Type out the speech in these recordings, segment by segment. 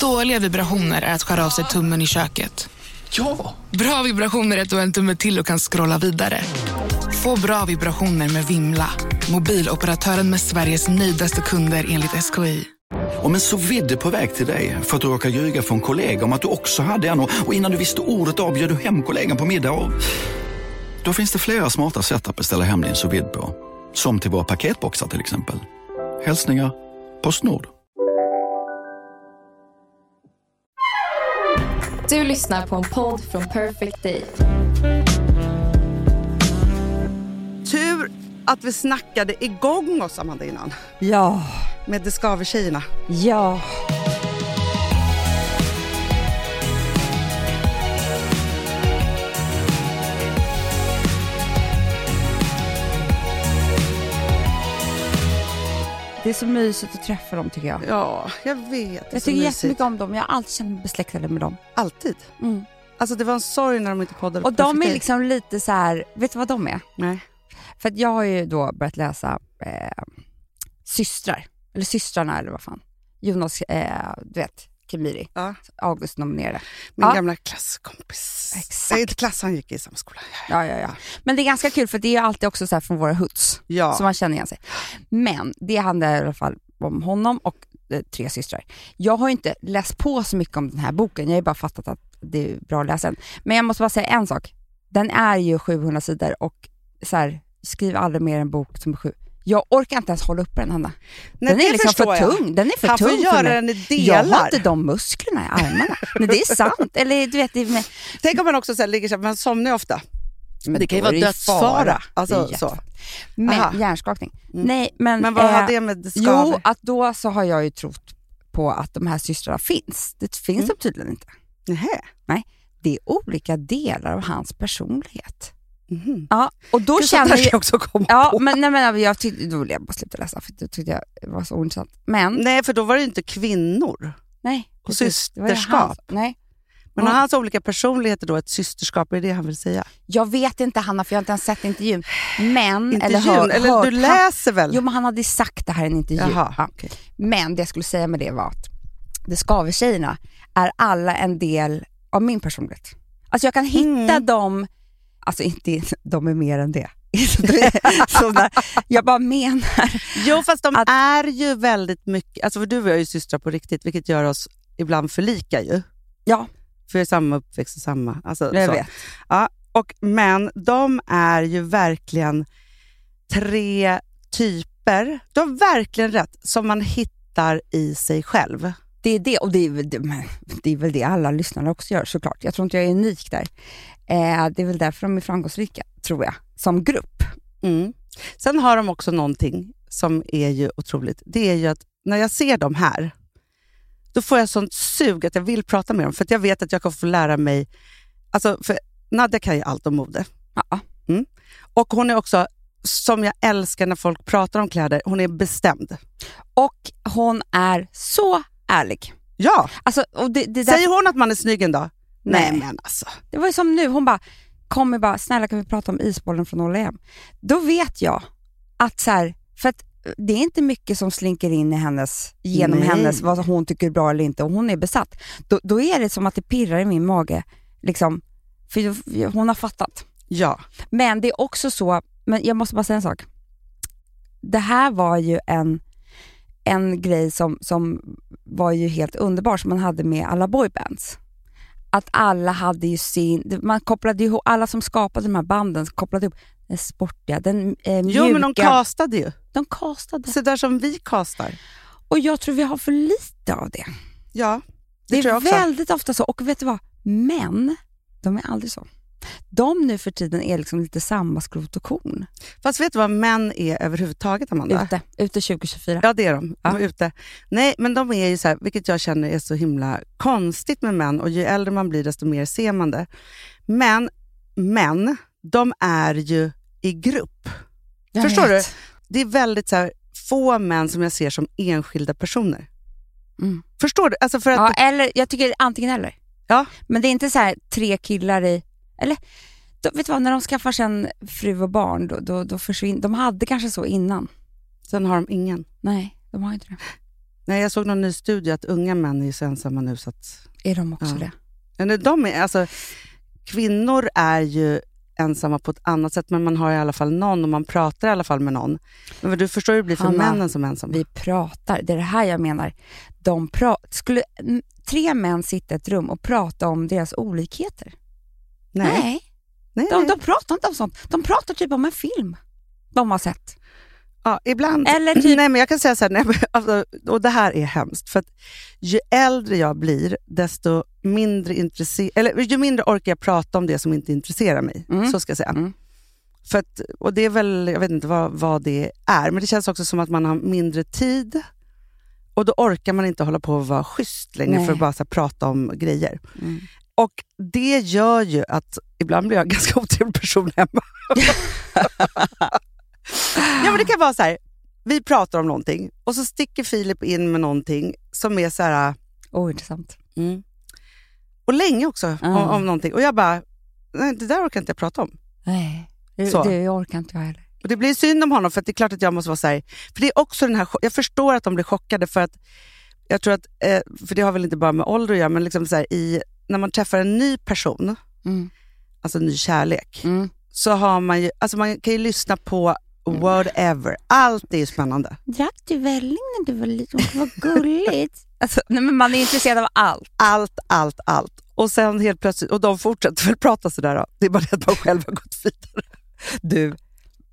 Dåliga vibrationer är att skära av sig tummen i köket. Ja! Bra vibrationer är att du har en tumme till och kan scrolla vidare. Få bra vibrationer med Vimla. Mobiloperatören med Sveriges nöjdaste kunder enligt SKI. Om en så vidde på väg till dig för att du råkar ljuga från kollega om att du också hade en och innan du visste ordet av du hem kollegan på middag och... Då finns det flera smarta sätt att beställa hem din sous på. Som till våra paketboxar till exempel. Hälsningar Postnord. Du lyssnar på en podd från Perfect Day. Tur att vi snackade igång oss Amanda innan. Ja, Med Det skaver tjejerna. ja. Det är så mysigt att träffa dem tycker jag. Ja, jag vet. Jag tycker jättemycket om dem. Jag har alltid känt mig besläktad med dem. Alltid. Mm. Alltså det var en sorg när de inte poddade. Och de är liksom lite så här, vet du vad de är? Nej. För att jag har ju då börjat läsa eh, Systrar, eller Systrarna eller vad fan. Jonas, eh, du vet, Kemiri, Ja. August nominerade. Min Ja. gamla klasskompis. Exakt. Klass, han gick i samma skola. Ja, ja, ja. Men det är ganska kul för det är alltid också så här från våra hoods, Ja. så man känner igen sig. Men det handlar i alla fall om honom och eh, tre systrar. Jag har inte läst på så mycket om den här boken, jag har ju bara fattat att det är bra att läsa den. Men jag måste bara säga en sak. Den är ju 700 sidor och så här, skriv aldrig mer en bok som är sju. Jag orkar inte ens hålla uppe den Hanna. Nej, Den är liksom för jag. tung. Den är för Han får tung för göra den i Jag har delar. inte de musklerna i armarna. Men det är sant. Eller du vet, det, är- Tänk om man också så här, ligger så här, man somnar ofta. men Det kan ju vara dödsfara. Alltså, så. Men Aha. hjärnskakning. Mm. Nej, men, Men vad eh, har det med det Jo, att då så har jag ju trott på att de här systrarna finns. Det finns Mm. de tydligen inte. Nähä. Det är olika delar av hans personlighet. Mhm. Ja, och då Gud, känner jag... också komma Ja, på. men, nej, men jag tyckte, då ville jag bara sluta läsa för det tyckte jag var så ointressant. Men, Nej, för då var det ju inte kvinnor. nej. Och precis, systerskap. hans- Nej. Men har hans olika personligheter då ett systerskap? Är det det han vill säga? Jag vet inte Hanna, för jag har inte ens sett intervjun. Men, Intervjun? eller, hör, eller hört du han- läser väl? Jo, men han hade sagt det här i en intervju. Jaha, Ja. okej. Men det jag skulle säga med det var att det skaver tjejerna är alla en del av min personlighet. Alltså jag kan hitta Mm. dem, alltså inte de är mer än det. Sådär. Jag bara menar, Jo, fast de Att- är ju väldigt mycket... Alltså för du och jag är ju systrar på riktigt, vilket gör oss ibland för lika ju. ja, För vi är samma uppväxt och samma... Alltså, jag så. vet. Ja, och, men de är ju verkligen tre typer. Du har verkligen rätt, som man hittar i sig själv. Det är det, och det är, väl det, men det är väl det alla lyssnare också gör såklart. Jag tror inte jag är unik där. Eh, det är väl därför de är framgångsrika, tror jag, som grupp. Mm. Sen har de också någonting som är ju otroligt. Det är ju att när jag ser dem här, då får jag sånt sug att jag vill prata med dem. För att jag vet att jag kan få lära mig... Alltså, för Nadja kan ju allt om mode. Ja. Och hon är också, som jag älskar när folk pratar om kläder, hon är bestämd. Och hon är så ärlig. Ja, Alltså, och det, det, där, säger hon att man är snygg en dag? Nej, Nej. men alltså. det var ju som nu, hon bara kommer bara, snälla kan vi prata om isbollen från hem? Då vet jag att så här, för att det är inte mycket som slinker in i hennes, genom Nej. hennes, vad hon tycker är bra eller inte och hon är besatt. Då, då är det som att det pirrar i min mage, liksom, för hon har fattat. Ja. Men det är också så, men jag måste bara säga en sak. Det här var ju en, en grej som, som var ju helt underbar som man hade med alla boybands. Att alla hade ju sin, man kopplade ihop, alla som skapade de här banden kopplade ihop den sportiga, den eh, mjuka. Jo, men de castade ju. de castade. Så där som vi castar. Och jag tror vi har för lite av det. Ja, det, Det, tror jag är också. väldigt ofta så. Och vet du vad? Män, de är aldrig så. De nu för tiden är liksom lite samma skrot och korn. Fast vet du vad män är överhuvudtaget, Amanda? Ute, ute 2024. Ja, det är de. De Ja. är ute. Nej, men de är ju så här, vilket jag känner är så himla konstigt med män och ju äldre man blir desto mer ser man det. Men män, de är ju i grupp. Jag Förstår vet. Det är väldigt så här, få män som jag ser som enskilda personer. Mm. Förstår du? Alltså för att, Ja, eller, jag tycker antingen eller. Ja. Men det är inte så här tre killar i... Eller, då, vet du vad, när de skaffar sig en fru och barn, då, då, då försvinner... De hade kanske så innan. Sen har de ingen. Nej, de har inte det. Nej, jag såg någon ny studie att unga män är så ensamma nu. Så att, Är de också Ja. det? men de är, alltså, kvinnor är ju ensamma på ett annat sätt, men man har i alla fall någon och man pratar i alla fall med någon. Men du förstår hur det blir för Hanna, männen som är ensamma. Vi pratar, det är det här jag menar. De pra- skulle tre män sitta i ett rum och prata om deras olikheter? Nej, Nej, nej, de, de pratar inte om sånt. De pratar typ om en film de har sett. Ja, ibland. Eller typ- Nej, men jag kan säga så här, nej, men alltså, och det här är hemskt. För ju äldre jag blir, desto mindre intresse- eller ju mindre orkar jag prata om det som inte intresserar mig. Mm. Så ska jag säga. Mm. För att, och det är väl, jag vet inte vad, vad det är, men det känns också som att man har mindre tid. Och då orkar man inte hålla på och vara schysst längre Nej. för att bara här, prata om grejer. Mm. Och det gör ju att ibland blir jag en ganska otrevlig person hemma. ja, men det kan vara så här, vi pratar om någonting och så sticker Filip in med någonting som är så här, Ointressant. och länge också, om, Ja. om någonting. Och jag bara, nej det där orkar inte jag prata om. Nej, det, Så. det orkar inte jag heller. Och det blir synd om honom för att det är klart att jag måste vara så här, för det är också den här, jag förstår att de blir chockade för att, jag tror att, eh, för det har väl inte bara med ålder att göra, men liksom så här, i, när man träffar en ny person, Mm. alltså ny kärlek, Mm. så har man ju, alltså man kan ju lyssna på whatever. Allt är ju spännande. Drack du välling när du var liten? Vad gulligt. alltså, nej, men man är intresserad av allt. Allt, allt, allt. Och sen helt plötsligt, och de fortsätter väl prata sådär då. Det är bara det att man själv har gått vidare. Du,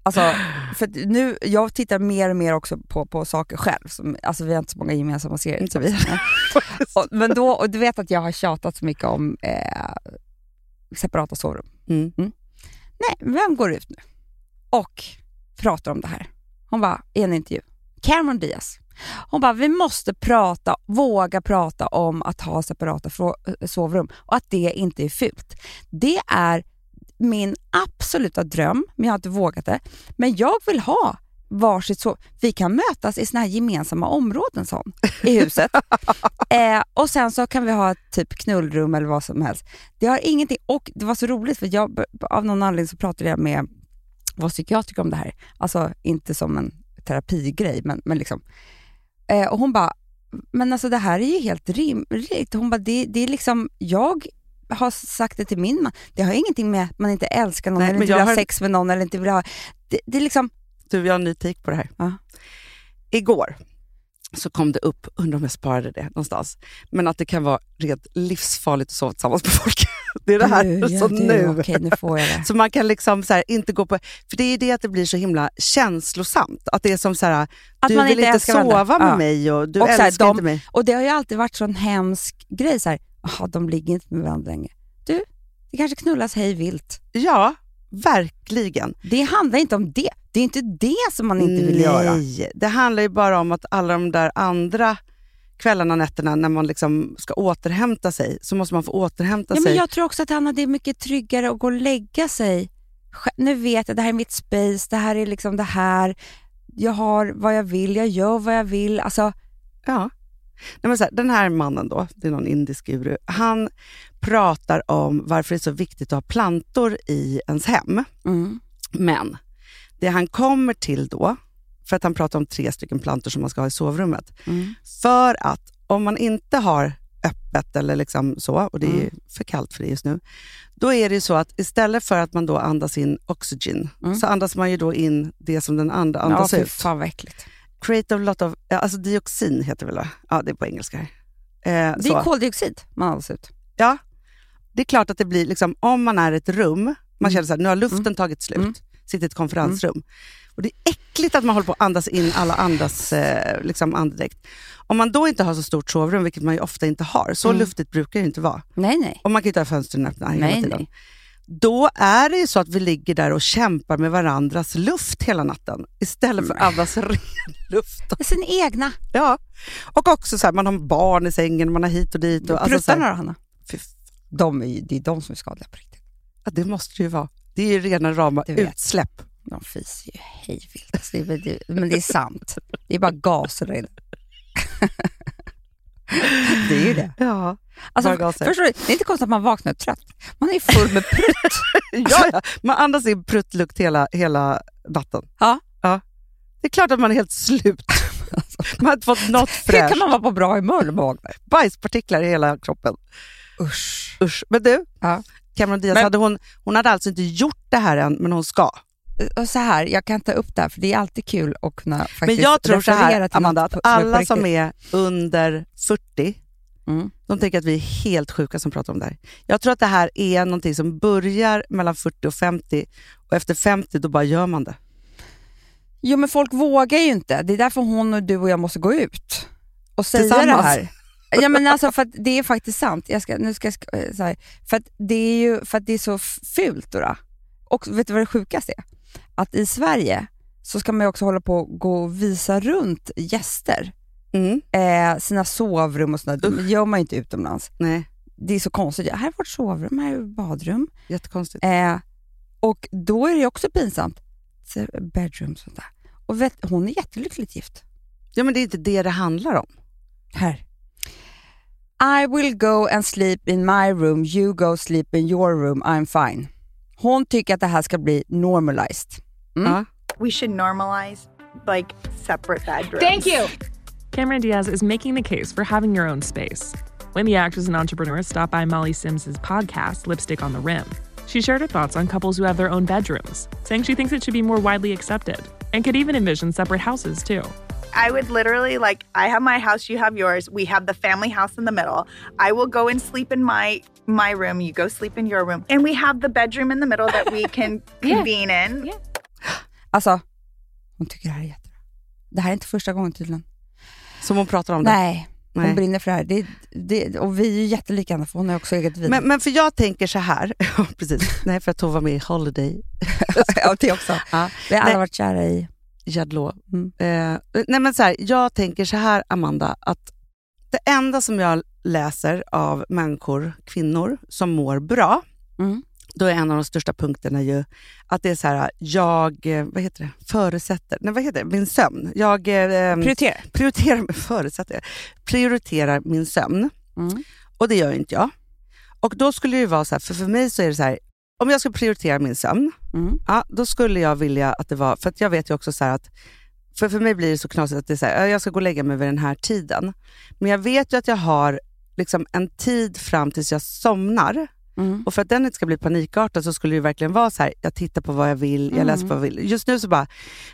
alltså, för nu, jag tittar mer och mer också på, på saker själv. Som, alltså, vi har inte så många gemensamma serier. Inte vi. och, men då, och du vet att jag har tjatat så mycket om eh, separata sovrum. Mm. Nej, vem går ut nu och pratar om det här? Hon bara, i en intervju, Cameron Diaz. Hon bara, vi måste prata, våga prata om att ha separata eh, sovrum och att det inte är fult. Det är min absoluta dröm, men jag har inte vågat det. Men jag vill ha varsitt sov. Vi kan mötas i såna här gemensamma områden sån, i huset. eh, och sen så kan vi ha ett typ knullrum eller vad som helst. Det har ingenting, och det var så roligt för jag, av någon anledning så pratade jag med vår psykiatriker om det här. Alltså inte som en terapigrej, men, men liksom. Eh, och hon bara, men alltså det här är ju helt rimligt. Hon bara, det, det är liksom, jag har sagt det till min man, det har ingenting med att man inte älskar någon Nej, eller inte vill ha har- sex med någon eller inte vill ha, det, det är liksom, Du, jag har en ny take på det här. Ja. Igår så kom det upp, undrar om jag sparade det någonstans, men att det kan vara rent livsfarligt att sova tillsammans med folk. Det är det här du, ja, så du, nu. Okej, nu får jag det. Så man kan liksom så här, inte gå på... För det är det att det blir så himla känslosamt. Att det är som så här, Att du man vill inte inte älskar sova varandra. med Ja. mig och du Och så här, älskar de- inte mig. Och det har ju alltid varit så en hemsk grej, så här, "Jaha, de ligger inte med varandra längre. Du, det kanske knullas hej vilt. Ja, verkligen. Det handlar inte om det. Det är inte det som man inte vill göra. Nej, det handlar ju bara om att alla de där andra kvällarna och nätterna när man liksom ska återhämta sig, så måste man få återhämta Ja, sig. men jag tror också att Hanna, det är mycket tryggare att gå och lägga sig. Nu vet jag, det här är mitt space, det här är liksom det här. Jag har vad jag vill, jag gör vad jag vill. Alltså, Ja. Nej, men så här, den här mannen då, det är någon indisk guru, han pratar om varför det är så viktigt att ha plantor i ens hem. mm, Men det han kommer till då, för att han pratar om tre stycken plantor som man ska ha i sovrummet, mm, för att om man inte har öppet eller liksom så, och det är Mm. för kallt för det just nu, då är det så att istället för att man då andas in oxygen, Mm. så andas man ju då in det som den andra ja, andas fy ut. fan vad äckligt. Create a lot of, ja, alltså dioxin heter det väl? va? Ja, det är på engelska. här. Eh, Det så. är koldioxid man andas ut. Ja, det är klart att det blir, liksom, om man är i ett rum, man Mm. känner så här, nu har luften tagit slut, Mm. sitter i ett konferensrum. Och det är äckligt att man håller på att andas in alla andras eh, liksom andedräkt. Om man då inte har så stort sovrum, vilket man ju ofta inte har, så Mm. luftigt brukar det inte vara. Nej, nej. Och man kan ju inte ha fönstren öppna hela Nej, tiden. nej. Då är det ju så att vi ligger där och kämpar med varandras luft hela natten, istället för andas ren luft. Sin egna. Ja. Och också så här, man har barn i sängen, man har hit och dit. Och, alltså, så Pruttarna då, Hanna? fy De är, det är de som är skadliga på riktigt. ja, det måste det ju vara. Det är ju rena rama utsläpp. De fiser ju hejvilt. Alltså, Men det är sant. Det är bara gaser där inne. Det är ju det. Ja. Alltså, förstår du? Det är inte konstigt att man vaknar trött. Man är full med prutt. ja, ja. Man andas in pruttlukt hela, hela natten. Ja. ja. Det är klart att man är helt slut. Man har inte fått något Hur fräscht. kan man vara på bra humör när man vaknar? Bajspartiklar i hela kroppen. Usch. Usch. Men du, Ja. Cameron Diaz, Men- hade hon, hon hade alltså inte gjort det här än, men hon ska. Och så här, jag kan ta upp det här för det är alltid kul att kunna faktiskt Men jag tror så här, Amanda, att alla som är under 40, Mm. de tänker att vi är helt sjuka som pratar om det här. Jag tror att det här är någonting som börjar mellan 40 och 50 och efter 50 då bara gör man det. Jo men folk vågar ju inte. Det är därför hon och du och jag måste gå ut och säga det här. Ja men alltså för att det är faktiskt sant. Jag ska, nu ska jag, eh, så här, för det är ju för att det är så fult då. då. Och vet du vad det sjukaste är? Att i Sverige så ska man ju också hålla på och gå och visa runt gäster. Mm. Eh, sina sovrum och sådär. Det gör man ju inte utomlands. Nej, Det är så konstigt. Här är vårt sovrum, här är badrum. jättekonstigt. Eh, och då är det också pinsamt. Bedroom och sånt där. Och vet, hon är jättelyckligt gift. Ja, men det är inte det det handlar om. Här. I will go and sleep in my room, you go sleep in your room, I'm fine. Hon tycker att det här ska bli normalized. Mm. Ja. we should normalize like separate bedrooms. Thank you. Cameron Diaz is making the case for having your own space. When the actress and entrepreneur stopped by Molly Sims' podcast, Lipstick on the Rim, she shared her thoughts on couples who have their own bedrooms, saying she thinks it should be more widely accepted and could even envision separate houses too. I would literally like I have my house, you have yours. We have the family house in the middle. I will go and sleep in my my room, you go sleep in your room. And we have the bedroom in the middle that we can convene in. Yeah. Alltså, hon tycker det här är jättebra. Det här är inte första gången tydligen. Som hon pratar om det. Nej, hon Nej. brinner för det här. Det, det, och vi är ju jättelikadana för hon har också eget vin. Men, men för jag tänker så här, precis. Nej, för att hon var med i Holiday. ja, det också. Ja. Vi har alla Nej. varit kära i... Jadlå. Mm. Eh, nej men så här, jag tänker så här, Amanda, att det enda som jag läser av människor, kvinnor, som mår bra, Mm. Då är en av de största punkterna ju att det är så här, jag, eh, vad heter det, förutsätter, nej vad heter det, min sömn. Jag eh, Prioritera. prioriterar, förutsätter, prioriterar min sömn Mm. och det gör inte jag. Och då skulle det ju vara så här, för för mig så är det så här, om jag ska prioritera min sömn, Mm. Ja, då skulle jag vilja att det var, för att jag vet ju också så här att, för för mig blir det så knasigt att det är så här, ja, jag ska gå och lägga mig vid den här tiden. Men jag vet ju att jag har liksom en tid fram tills jag somnar. Mm. Och för att den inte ska bli panikartad så skulle det verkligen vara så här, jag tittar på vad jag vill, jag läser på vad jag vill. Just nu så bara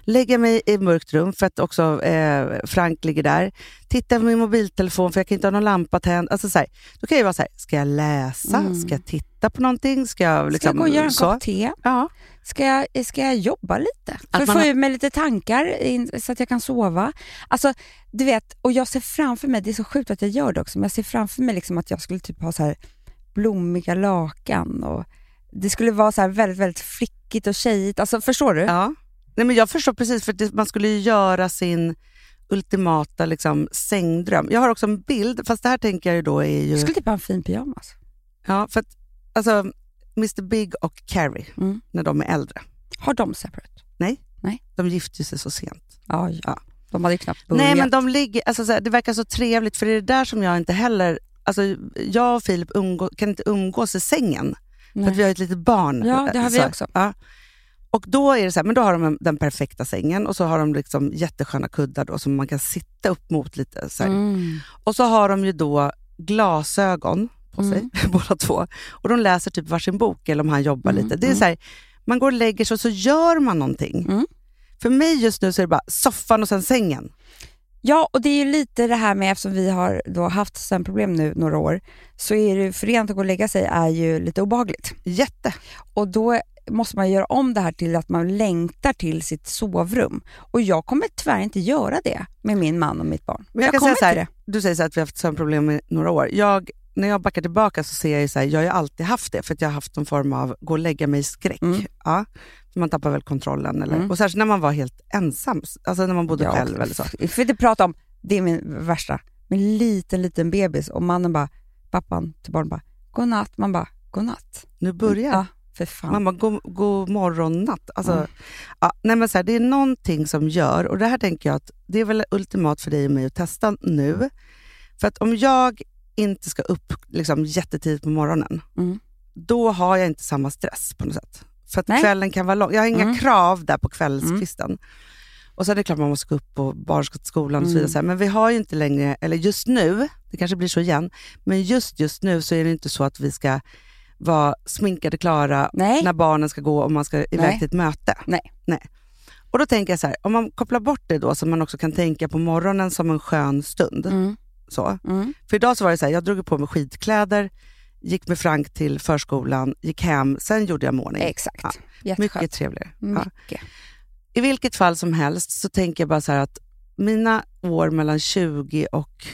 lägger jag mig i ett mörkt rum för att också eh, Frank ligger där. Tittar på min mobiltelefon för jag kan inte ha någon lampa tänd. Alltså så här, då kan jag vara så här, ska jag läsa? Mm. Ska jag titta på någonting? Ska jag, Ska liksom, jag gå och göra en så? kopp te? Ja. Ska jag, ska jag jobba lite? För att få har- ur mig lite tankar in, så att jag kan sova. Alltså, du vet, och jag ser framför mig, det är så sjukt att jag gör det också, men jag ser framför mig liksom att jag skulle typ ha så här blommiga lakan och det skulle vara så väldigt, väldigt flickigt och tjejigt. Alltså, förstår du? Ja. Nej, men jag förstår precis, för det, man skulle ju göra sin ultimata liksom, sängdröm. Jag har också en bild, fast det här tänker jag ju då är ju... Jag skulle typ ha en fin pyjamas. Ja, för att, alltså, Mr Big och Carrie, Mm. när de är äldre, Har de separate? de gifte sig så sent. Ja, ja. Ja. De hade ju knappt börjat. Nej, men de ligger, alltså, så här, det verkar så trevligt, för det är det där som jag inte heller... Alltså, jag och Filip umgå, kan inte umgås i sängen, för Nej. att vi har ett litet barn. Ja, det har vi Så, också. Ja. Och då är det så här, men då har de en- den perfekta sängen och så har de liksom jättesköna kuddar då, som man kan sitta upp mot lite. Så. Mm. Och så har de ju då glasögon på Mm. sig, båda två. Och de läser typ varsin bok eller om han jobbar Mm, lite. Det är mm. så här, man går och lägger sig och så gör man någonting. Mm. För mig just nu så är det bara soffan och sen sängen. Ja, och det är ju lite det här med, eftersom vi har då haft sömnproblem nu några år, så är det förenat att gå och lägga sig är ju lite obehagligt. Jätte. Och då måste man göra om det här till att man längtar till sitt sovrum. Och jag kommer tyvärr inte göra det med min man och mitt barn. Men jag, kan kommer säga så här, du säger så här att vi har haft sömnproblem i några år. Jag, när jag backar tillbaka så ser jag ju så här, jag har ju alltid haft det, för att jag har haft någon form av gå och lägga mig i skräck. Mm. Ja, för man tappar väl kontrollen. Eller, Mm. Och särskilt när man var helt ensam, alltså när man bodde Ja, själv eller så. Vi får inte prata om, det är min värsta, en liten, liten bebis och mannen bara, pappan till barnen bara, godnatt. Man bara, godnatt. Nu börjar Ja, för fan. Man bara, god, god morgon, natt. Alltså, Mm. ja, nej men så här, det är någonting som gör, och det här tänker jag att det är väl ultimat för dig och mig att testa nu. För att om jag inte ska upp liksom, jättetidigt på morgonen, Mm. då har jag inte samma stress på något sätt. För att Nej. kvällen kan vara lång. Jag har inga Mm. krav där på kvällskvisten. Och sen är det klart man måste gå upp på barnskolan och så vidare. Mm. Så. Men vi har ju inte längre, eller just nu, det kanske blir så igen, men just just nu så är det inte så att vi ska vara sminkade klara Nej. när barnen ska gå och man ska iväg Nej. till ett möte. Nej. Nej. Och då tänker jag så här, om man kopplar bort det då så man också kan tänka på morgonen som en skön stund. Mm. Så. Mm. För idag så var det så här, jag drog på mig skidkläder, gick med Frank till förskolan, gick hem, sen gjorde jag morning. Exakt. Ja. Mycket trevligare. Ja. Mycket. I vilket fall som helst så tänker jag bara så här att mina år mellan 20 och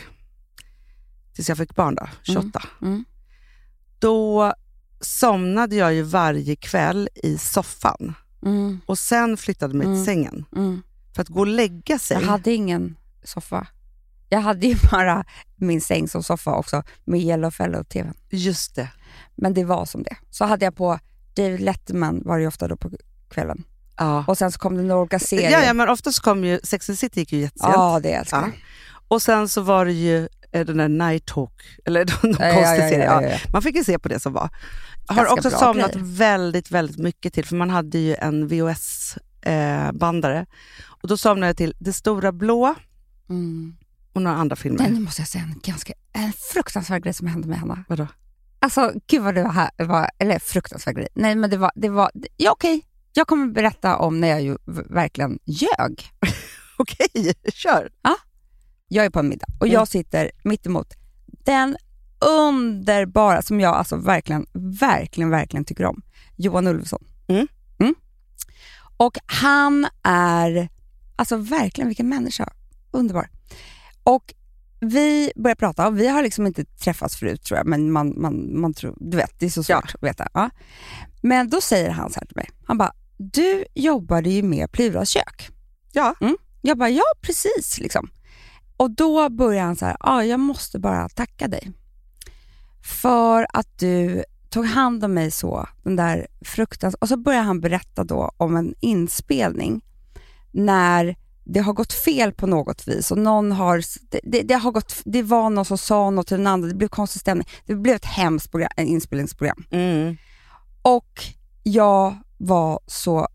tills jag fick barn då, 28, Mm. då somnade jag ju varje kväll i soffan Mm. och sen flyttade mig Mm. till sängen. Mm. För att gå och lägga sig. Jag hade ingen soffa. Jag hade ju bara min säng som soffa också med Yellow Fellow-tvn. Just det. Men det var som det. Så hade jag på David Letterman var det ju ofta då på kvällen. Ja. Och sen så kom det några serier. Ja, ja, men oftast kom ju, Sex and City gick ju jättesent. Ja, det älskar Ja. jag. Och sen så var det ju eh, den där Night Talk, eller någon Ja, konstig ja, serie. Man fick ju se på det som var. Har också somnat grejer. väldigt, väldigt mycket till, för man hade ju en VHS-bandare. och då somnade jag till Det stora blå Mm. Och några andra filmer. Men nu måste jag säga en, ganska, en fruktansvärd grej som hände med Hanna. Vadå? Alltså gud vad det var, här, var eller fruktansvärd grej. Nej men det var, det var ja okej. Jag kommer berätta om när jag ju verkligen ljög. Okej, kör. Jag är på en middag och Mm. jag sitter mitt emot den underbara, som jag alltså verkligen, verkligen, verkligen tycker om, Johan Ulveson. Mm. Och han är, alltså verkligen vilken människa, underbar. Och vi börjar prata och vi har liksom inte träffats förut tror jag, men man, man, man tror, du vet, det är så svårt att veta. Ja. Men då säger han så här till mig, han bara, du jobbade ju med Pluras kök. Ja. Mm. Jag bara, ja precis. Liksom. Och då börjar han så här, ja, jag måste bara tacka dig. För att du tog hand om mig så, den där fruktans... Och så börjar han berätta då om en inspelning när det har gått fel på något vis och någon har, det, det, det har gått, det var någon som sa något till den andra, det blev konstig stämning. Det blev ett hemskt program, en inspelningsprogram. Mm. Och jag var så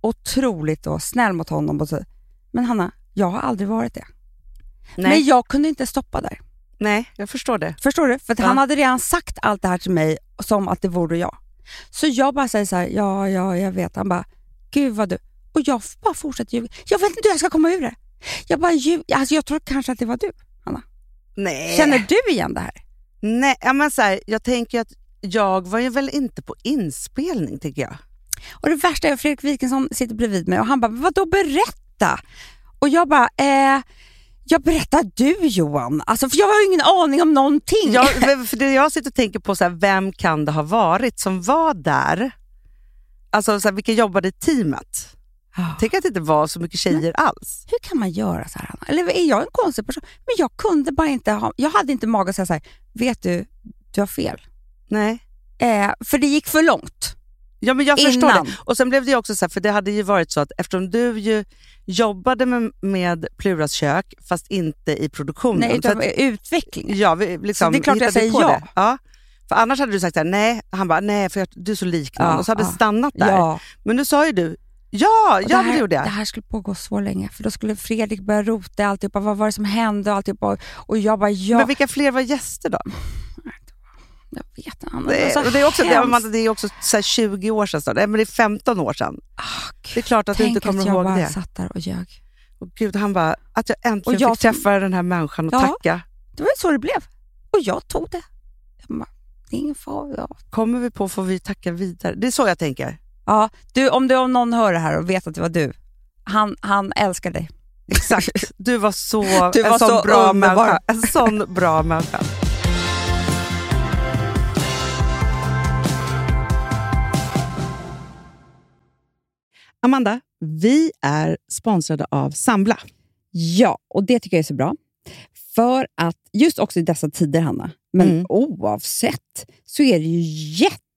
otroligt då snäll mot honom och så, men Hanna, jag har aldrig varit det. Nej. Men jag kunde inte stoppa där. Nej, jag förstår det. Förstår du? För Ja. han hade redan sagt allt det här till mig som att det vore jag. Så jag bara säger så här, ja, ja, jag vet. Han bara, gud vad du... Och jag bara fortsätter ljuga. Jag vet inte hur jag ska komma ur det. Jag bara ljug... Alltså jag tror kanske att det var du, Hanna. Nej. Känner du igen det här? Nej, men så här, jag tänker att jag var ju väl inte på inspelning, tycker jag. Och det värsta är att Fredrik Wikingsson sitter bredvid mig och han bara, vadå berätta? Och jag bara, eh, jag berättar du Johan. Alltså, för jag har ju ingen aning om någonting. Jag, för det jag sitter och tänker på, så här, vem kan det ha varit som var där? Alltså så här, vilka jobbade i teamet? Tänk att det inte var så mycket tjejer alls. Hur kan man göra så här Hanna? Eller är jag en konstig person? Men jag kunde bara inte ha, jag hade inte mag att säga så här, vet du, du har fel. Nej. Eh, för det gick för långt. Ja, men jag förstår Innan. det. Och sen blev det också så här, för det hade ju varit så att eftersom du ju jobbade med, med Pluras kök, fast inte i produktionen. Nej, utan att, utveckling. ja, vi, liksom, Så det är klart jag säger ja. Det. ja. För annars hade du sagt så här, nej. Han bara, nej för jag, du är så lik någon. Ja, och så hade det ja. stannat där. Ja. Men nu sa ju du, ja, Och ja det, men det här, gjorde jag. det här skulle pågå så länge, för då skulle Fredrik börja rota i alltihopa. Vad var det som hände och alltihopa? Och jag bara, ja, Men vilka fler var gäster då? jag vet inte. Det är, det är också, det, hemskt. Det är också så här 20 år sedan, snart. nej, men det är 15 år sedan. Gud. Det är klart att du inte Tänk kommer att jag ihåg bara det. satt där och ljög. Och Gud, han bara, att jag äntligen Och jag fick träffa den här människan och Ja. tacka. Det var så det blev. Och jag tog det. Jag bara, det är ingen fara. Kommer vi på får vi tacka vidare. Det är så jag tänker. Ja, du, om, du, om någon hör det här och vet att det var du, han, han älskar dig. Exakt. Du var så, Du en var sån så bra underbar. människa. En sån bra människa. Amanda, vi är sponsrade av Sambla. Ja, och det tycker jag är så bra. För att just också i dessa tider, Hanna, men Mm. oavsett, så är det ju jätte,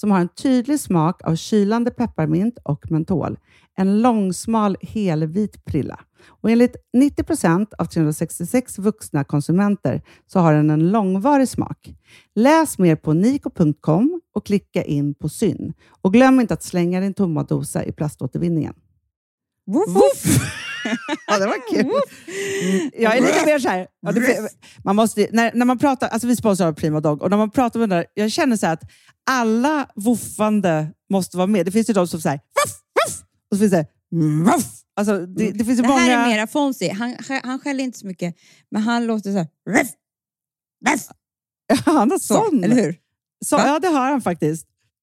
som har en tydlig smak av kylande pepparmint och mentol. En långsmal helvit prilla. Och enligt 90 procent av 366 vuxna konsumenter så har den en långvarig smak. Läs mer på niko.com och klicka in på Syn. Och glöm inte att slänga din tomma dosa i plaståtervinningen. Woof! Ja, det var kul. Mm, jag är lite mer så här. Ja, det, man måste, när, när man pratar, alltså vi sponsrar Prima Dog och när man pratar med den där, jag känner så här att alla woofande måste vara med. Det finns ju de som säger woof, woof, och så finns det woof. Alltså, det, det finns ju Det många... här är mera Fonzie. Han, han skäller inte så mycket, men han låter så här... Ruff, ruff, Han har så, sån. eller hur? Så, ja, det har han faktiskt.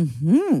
Mm-hmm.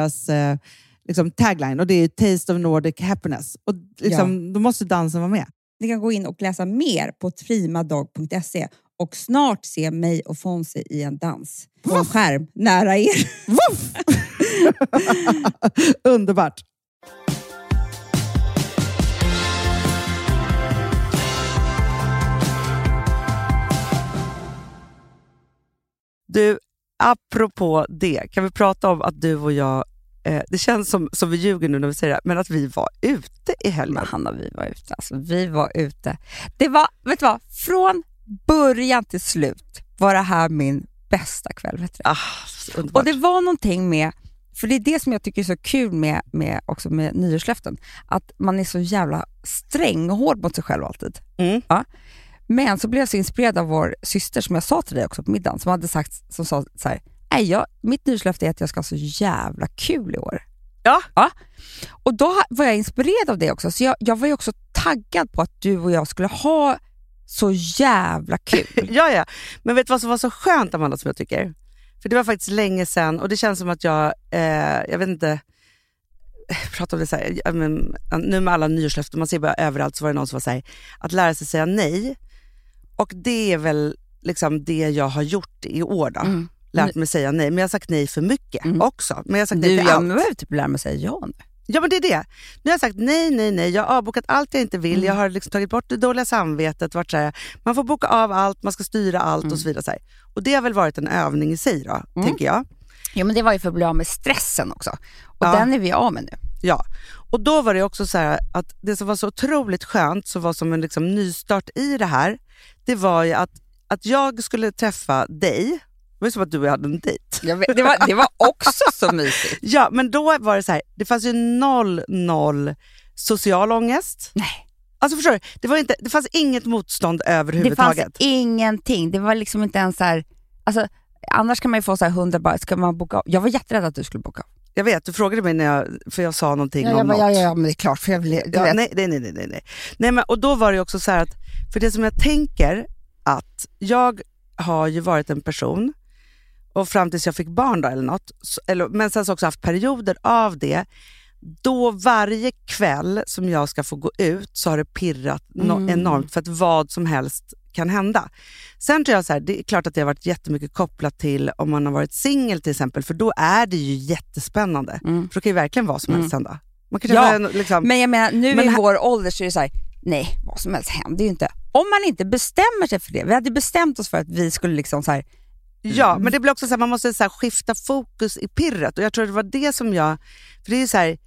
deras eh, liksom tagline och det är Taste of Nordic Happiness. Och liksom, Då måste dansen vara med. Ni kan gå in och läsa mer på primadog.se och snart se mig och Fonzie i en dans på en skärm nära er. Underbart! Du, apropå det, kan vi prata om att du och jag, eh, det känns som, som vi ljuger nu när vi säger det, men att vi var ute i helgen. Men Hanna, vi var ute. Alltså, vi var ute. Det var, vet du vad? Från början till slut var det här min bästa kväll. Vet du? Ah. Och det var någonting med, för det är det som jag tycker är så kul med, med, också med nyårslöften, att man är så jävla sträng och hård mot sig själv alltid. Mm. Ja. Men så blev jag så inspirerad av vår syster, som jag sa till dig också på middagen, som hade sagt, som sa så här, Nej, jag, mitt nyårslöfte är att jag ska ha så jävla kul i år. Ja. ja. Och då var jag inspirerad av det också, så jag, jag var ju också taggad på att du och jag skulle ha så jävla kul. Ja, ja. Men vet du vad som var så skönt Amanda, som jag tycker? För det var faktiskt länge sedan och det känns som att jag, eh, jag vet inte, jag pratar om det så här, men, nu med alla nyårslöften, man ser bara överallt så var det någon som var så här, att lära sig säga nej. Och det är väl liksom det jag har gjort i år då. Mm. Lärt mig säga nej, men jag har sagt nej för mycket Mm. också. Men jag har sagt Du, nej till jag allt. behöver typ lära mig säga ja nu. Ja men det är det. Nu har jag sagt nej, nej, nej. Jag har avbokat allt jag inte vill. Mm. Jag har liksom tagit bort det dåliga samvetet. Varit så här, man får boka av allt, man ska styra allt Mm. och så vidare. Så. Och det har väl varit en övning i sig då, tänker jag. Ja, men det var ju för att bli av med stressen också. Och Ja. den är vi av med nu. Ja. Och då var det också så här att det som var så otroligt skönt, som var som en liksom nystart i det här, det var ju att, att jag skulle träffa dig. Det var som att du och jag hade en dejt. Vet, det, var, det var också så mysigt. Ja, men då var det så här, det fanns ju noll, noll social ångest. Nej. Alltså förstår du? Det, var inte, det fanns inget motstånd Det fanns överhuvudtaget. ingenting. Det var liksom inte ens så här, alltså, annars kan man ju få så här hundra bara, ska man boka av? Jag var jätterädd att du skulle boka av. Jag vet, du frågade mig när jag, för jag sa någonting Ja, om bara, något. ja, ja, men det är klart. För jag vill, du Ja, vet. nej, nej, nej, nej, nej. nej men, och då var det också så här att, för det som jag tänker att jag har ju varit en person, och fram tills jag fick barn då eller något, så, eller, men sen så också haft perioder av det, då varje kväll som jag ska få gå ut så har det pirrat no- Mm. enormt för att vad som helst kan hända. Sen tror jag så här, det är klart att det har varit jättemycket kopplat till om man har varit singel till exempel, för då är det ju jättespännande. Mm. För då kan ju verkligen vad som helst hända. Man kan Ja, en, liksom, Men jag menar, nu Men i vår ålder så är det så här, nej, vad som helst händer ju inte. Om man inte bestämmer sig för det. Vi hade bestämt oss för att vi skulle liksom så här, Ja, men det blir också så här, man måste så här, skifta fokus i pirret och jag tror det var det som jag, för det är så här,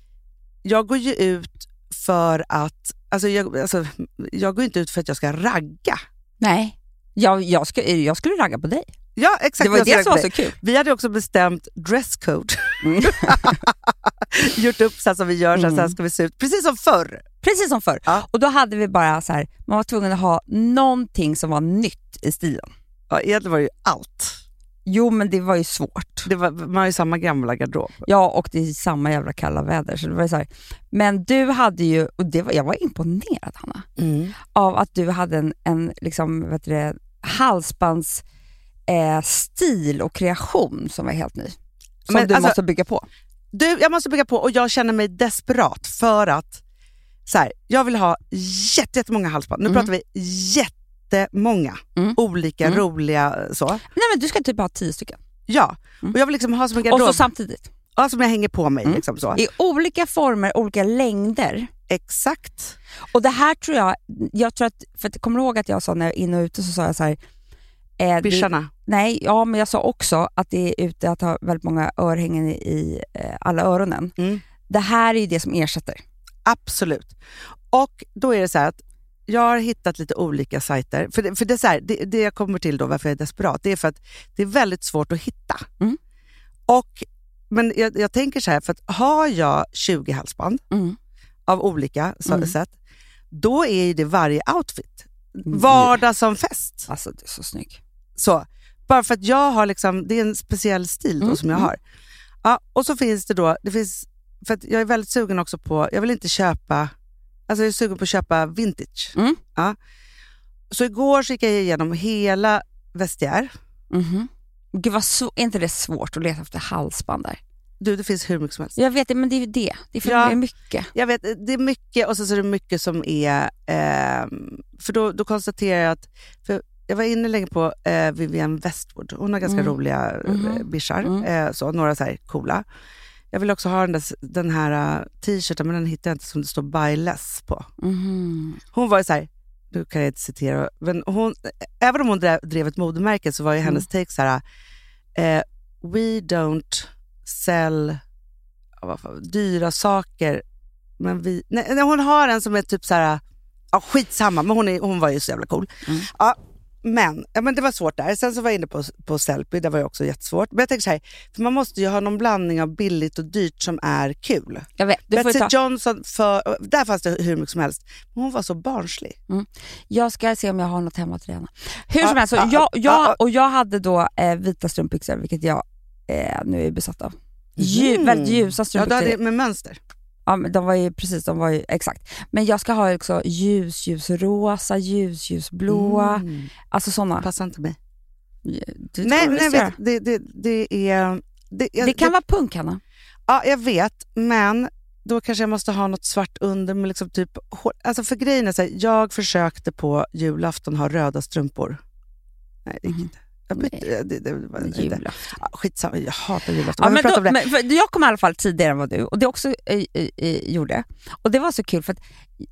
jag går ju ut för att, alltså jag, alltså, jag går inte ut för att jag ska ragga. nej, jag, jag, ska, jag skulle ragga på dig. Ja, exakt. Det var det som var så kul. Vi hade också bestämt dresscode. Mm. Gjort upp så här som vi gör, så här, så här Mm. ska vi se ut. Precis som förr. Precis som förr. Ja. Och då hade vi bara så här, man var tvungen att ha någonting som var nytt i stilen. Ja, egentligen var det ju allt. Jo, men det var ju svårt. Det var, man har ju samma gamla garderob. Ja, och det är samma jävla kalla väder. Så det var så här. Men du hade ju, och det var, jag var imponerad Hanna, av att du hade en, en liksom, vet det, halsbands eh, stil och kreation som var helt ny. Som Men du alltså- måste bygga på. Du, jag måste bygga på och jag känner mig desperat för att så här, jag vill ha jätte- jättemånga halsband. Nu Mm. pratar vi jättemånga Mm. olika Mm. roliga så. Nej men du ska typ ha tio stycken. Ja, Mm. och jag vill liksom ha som en Och garderob så samtidigt. ja, som jag hänger på mig. Mm. Liksom så. I olika former, olika längder. Exakt. Och det här tror jag, jag tror att, för att, kommer du ihåg att jag sa när jag är inne och ute så sa jag så här. Eh, Bischarna. nej, ja men jag sa också att det är ute att ha väldigt många örhängen i, eh, alla öronen. Mm. Det här är ju det som ersätter. Absolut. Och då är det så här att jag har hittat lite olika sajter. För, det, för det, är så här, det, det jag kommer till då varför jag är desperat, det är för att det är väldigt svårt att hitta. Mm. Och, men jag, jag tänker så här, för att har jag 20 halsband Mm. av olika Mm. sätt, då är det varje outfit. Vardag som fest. Alltså du är så snygg. Så, bara för att jag har liksom, det är en speciell stil då Mm, som jag mm. har. Ja, och så finns det då, det finns, för att jag är väldigt sugen också på, jag vill inte köpa, alltså jag är sugen på att köpa vintage. Mm. Ja. Så igår gick jag igenom hela vestiär. Mhm. Gud vad så, är inte det svårt att leta efter halsband där? Du, det finns hur mycket som helst. Jag vet det, men det är ju det. Det är för Ja. det är mycket. Jag vet, det är mycket och så så är det mycket som är, ehm, för då, då konstaterar jag att, för jag var inne länge på eh, Vivienne Westwood, hon har ganska Mm. roliga mm. bischar, Mm. eh, så, några så här coola. Jag vill också ha den, där, den här uh, t-shirten, men den hittar jag inte som det står buy less på. Mhm. Hhon var ju så här, nu kan jag inte citera, men hon, även om hon drev, drev ett modemärke så var ju hennes take så här, eh, we don't sell fan, dyra saker, men vi, nej, nej, hon har en som är typ så här, ja skitsamma, men hon, är, hon var ju så jävla cool. Mm. Ja, men, ja, men det var svårt där. Sen så var jag inne på, på Sellpy, det var ju också jättesvårt. Men jag tänker så här, för man måste ju ha någon blandning av billigt och dyrt som är kul. Jag vet. Du Betsy ta. Johnson, för, där fanns det hur mycket som helst. Men hon var så barnslig. Jag ska se om jag har något hemma till Lena. Hur som Ja, helst, ja, jag, ja, jag, ja. och jag hade då eh, vita strumpbyxor, vilket jag eh, nu är besatt av. Lju, Mm. Väldigt ljusa Ja, du strumpbyxor. hade med mönster. Ja, de var ju precis, de var ju exakt. Men jag ska ha också ljus, ljusrosa, ljus, ljusblåa. Mm. Alltså sådana. Passar inte mig. Du, Nej, nej vet, det, det, det är... Det, jag, det kan vara punk, Hanna. Ja, jag vet, men då kanske jag måste ha något svart under med liksom typ hår. Alltså för grejen är så här, jag försökte på julafton ha röda strumpor. Nej, det gick Mhm. inte. Jag bytte, det, det, var inte. Julafton. Skitsamma, jag hatar julafton. Ja, men prata då, men, för jag kom i alla fall tidigare än vad du och det också eh, eh, eh, gjorde. Och det var så kul för att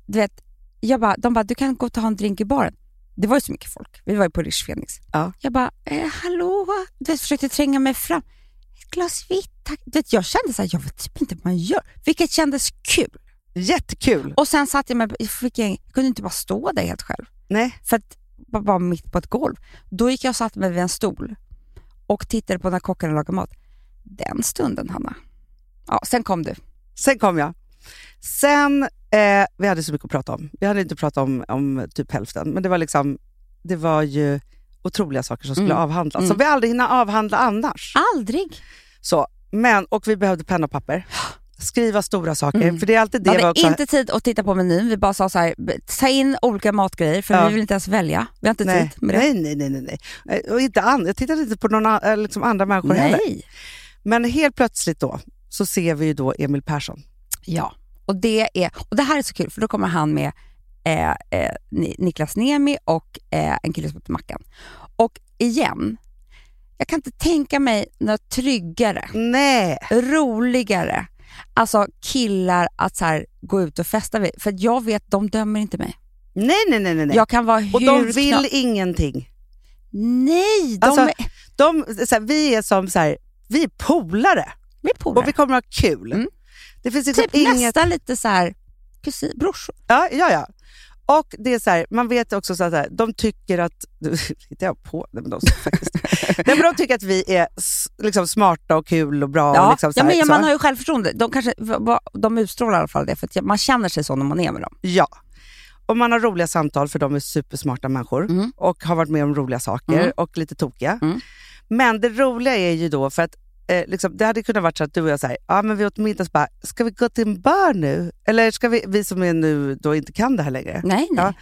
du vet, jag bara, de bara, du kan gå och ta en drink i baren. Det var ju så mycket folk. Vi var ju på Rish Phoenix. Ja. Jag bara, eh, hallå? Du vet, försökte tränga mig fram. Ett glas vitt tack. Du vet, jag kände så här, jag vet typ inte vad man gör. Vilket kändes kul. Jättekul. Och sen satt jag mig, jag, fick, jag kunde inte bara stå där helt själv. Nej, För att bara mitt på ett golv. Då gick jag och satte mig vid en stol och tittade på när kockarna lagade mat. Den stunden, Hanna. Ja, sen kom du. sen kom jag. Sen, eh, vi hade så mycket att prata om. Vi hade inte pratat om, om typ hälften, men det var liksom, det var ju otroliga saker som skulle Mm. avhandlas, Mm. som vi aldrig hinner avhandla annars. Aldrig. Så, men, och vi behövde penna och papper. Skriva stora saker, Mm. för det är alltid det Vi hade inte tid att titta på menyn. Vi bara sa så här, ta in olika matgrejer för Ja. vi vill inte ens välja. Vi har inte nej, tid med det. nej, nej, nej, nej, nej. Eh, Och inte an, jag tittade inte på någon, eh, liksom andra människor heller. Nej. Men helt plötsligt då, så ser vi ju då Emil Persson. Ja, och det, är, och det här är så kul för då kommer han med eh, eh, Ni- Niklas Nemi och eh, en kille som heter Mackan. Och igen, jag kan inte tänka mig något tryggare, Nej! roligare, alltså killar att så här, gå ut och festa vid. För att jag vet, de dömer inte mig. Nej, nej, nej, nej. Jag kan vara hur och de vill kna- ingenting. Nej, de Alltså, De, här, vi är som så här, vi är polare vi är polare. och vi kommer ha kul. Mm. Det finns liksom Typ inget... nästan lite så här, kusin, brorsor. Ja, ja, ja. Och det är så här, man vet också så här, de tycker att... Hittar jag på? Nej, men de, faktiskt. Nej, men de tycker att vi är liksom, smarta och kul och bra. Ja, och liksom, så ja, men ja, man har ju självförtroende. De, kanske, de utstrålar i alla fall det, för att man känner sig så när man är med dem. Ja. Och man har roliga samtal för de är supersmarta människor Mm. och har varit med om roliga saker Mm. och lite tokiga. Mm. Men det roliga är ju då, för att eh, liksom, det hade kunnat vara så att du och jag säger, ja men vi åt middag bara, ska vi gå till en bar nu? Eller ska vi, vi som är nu då inte kan det här längre. Nej, nej. Ja.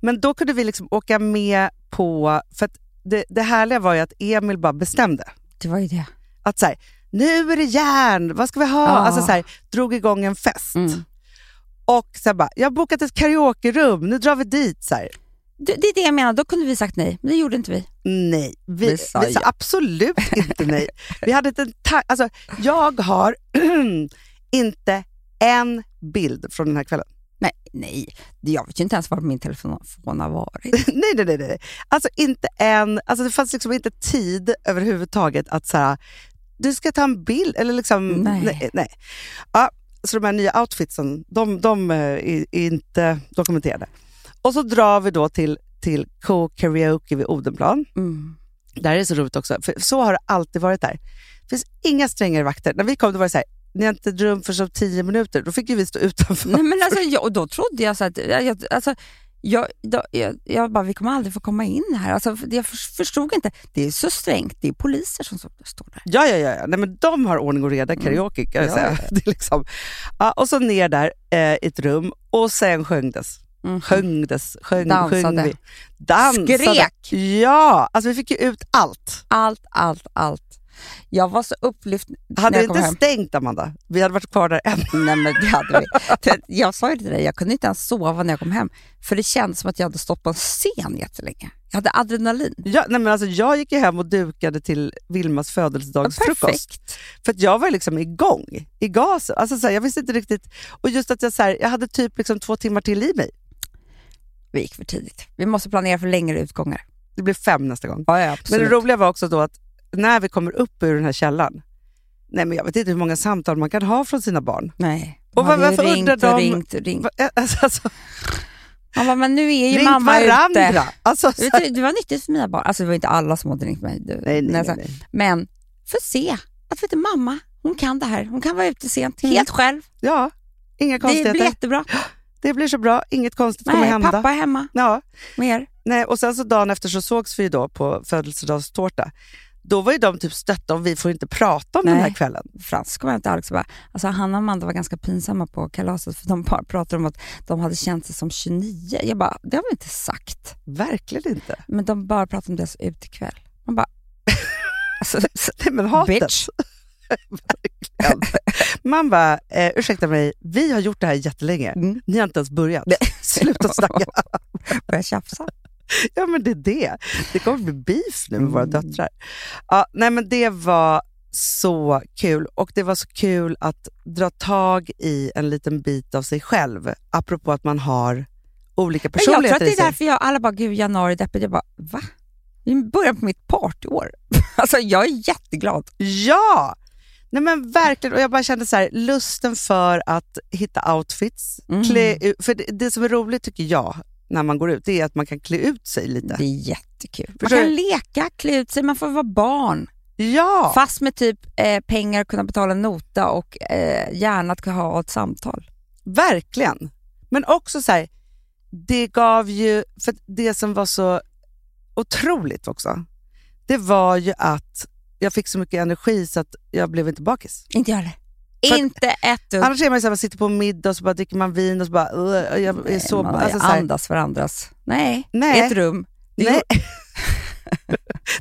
Men då kunde vi liksom åka med på, för det, det härliga var ju att Emil bara bestämde. Det var ju det. Att så här, nu är det järn, vad ska vi ha? Ja. Alltså så här, drog igång en fest. Mm. Och så bara, jag har bokat ett karaokerum, nu drar vi dit. Så här. Det, det är det jag menar, då kunde vi sagt nej, men det gjorde inte vi. Nej, vi, Vi sa vi sa absolut inte nej. Vi hade inte en ta- alltså, jag har inte en bild från den här kvällen. Nej, nej. Jag vet ju inte ens var min telefon har varit. nej, nej, nej, nej. Alltså inte en, alltså det fanns liksom inte tid överhuvudtaget att så här, du ska ta en bild eller liksom, Nej. nej. nej. Ja, så de här nya outfitsen, de, de eh, är, är inte dokumenterade. Och så drar vi då till, till Co-Karaoke vid Odenplan. Mm. Det här är så roligt också, för så har det alltid varit där. Det finns inga strängare vakter. När vi kom då var det så här, ni har inte rum för så tio minuter. Då fick ju vi stå utanför. Nej, men alltså, jag, och då trodde jag så att, jag, alltså, jag, då, jag, jag bara, vi kommer aldrig få komma in här. Alltså, jag för- förstod inte. Det är så strängt, det är poliser som står där. Ja, ja, ja. ja. Nej, men de har ordning och reda, karaoke kan jag Ja, säga. Det är liksom, ja, och så ner där eh, i ett rum och sen sjöngdes. Mm. Sjöngdes, sjöng, Dansade. sjöng vi. Dansade. Skrek. Ja, alltså vi fick ju ut allt. Allt, allt, allt. Jag var så upplyft Hade kom inte hem. stängt Amanda, vi hade varit kvar där än. Nej men det hade vi. Jag sa ju till dig, jag kunde inte ens sova när jag kom hem. För det kändes som att jag hade stått på en scen jättelänge. Jag hade adrenalin. Ja, nej, men alltså, jag gick ju hem och dukade till Vilmas födelsedagsfrukost. Perfekt. För att jag var liksom igång, i gasen. Alltså, så här, jag visste inte riktigt. Och just att jag, så här, jag hade typ liksom två timmar till i mig. Vi gick för tidigt. Vi måste planera för längre utgångar. Det blev fem nästa gång. Ja, ja Men det roliga var också då att när vi kommer upp ur den här källaren, nej men jag vet inte hur många samtal man kan ha från sina barn. Nej. Och var- varför ringt undrar och de- ringt och ringt. Va- Alltså, alltså, bara, men nu är ju ring mamma varandra! ute. Alltså, så du, det var nyttigt för mina barn. Alltså det var inte alla som hade ringt mig. Det- nej, nej, nej. Men för se att vet du, mamma, hon kan det här. Hon kan vara ute sent, Mm. helt själv. Ja, inga Det konstigheter. blir jättebra. Det blir så bra, inget konstigt kommer Nej, hända. pappa är hemma Ja, med er. nej, och sen så dagen efter så sågs vi då på födelsedagstårta. Då var ju de typ stötta om vi får inte prata om den Nej. här kvällen. Frans kom hem till Alex och bara, alltså Hanna och Amanda var ganska pinsamma på kalaset för de pratade om att de hade känt sig som 29. Jag bara, det har vi inte sagt. Verkligen inte. Men de bara pratade om deras utekväll. Man bara, alltså, Nej, men hatet. bitch. Man bara, eh, ursäkta mig, vi har gjort det här jättelänge. Mm. Ni har inte ens börjat. Sluta snacka. Börja tjafsa. Ja, men det är det. Det kommer bli beef nu med våra Mm. döttrar. Ja, nej, men det var så kul och det var så kul att dra tag i en liten bit av sig själv, apropå att man har olika Men jag tror att personligheter det är därför jag, alla bara, gud januari deppigt. Jag bara, va? Vi börjar på mitt partyår. alltså jag är jätteglad. Ja! Nej men verkligen, och jag bara kände så här, lusten för att hitta outfits. Mm. Klä, för det, det som är roligt tycker jag, när man går ut, det är att man kan klä ut sig lite. Det är jättekul. Man Förstår kan du? leka, klä ut sig, man får vara barn. Ja! Fast med typ eh, pengar, kunna betala en nota och eh, gärna att kunna ha ett samtal. Verkligen. Men också så här, det gav ju, för det som var så otroligt också, det var ju att jag fick så mycket energi så att jag blev inte bakis. Inte jag heller. Inte ett dugg. Annars är man så här, man sitter på middag och så bara dricker man vin och så bara, "Ugh, jag är så... man Alltså, så här, andas varandras. Nej, Nej. i ett rum. Det nej.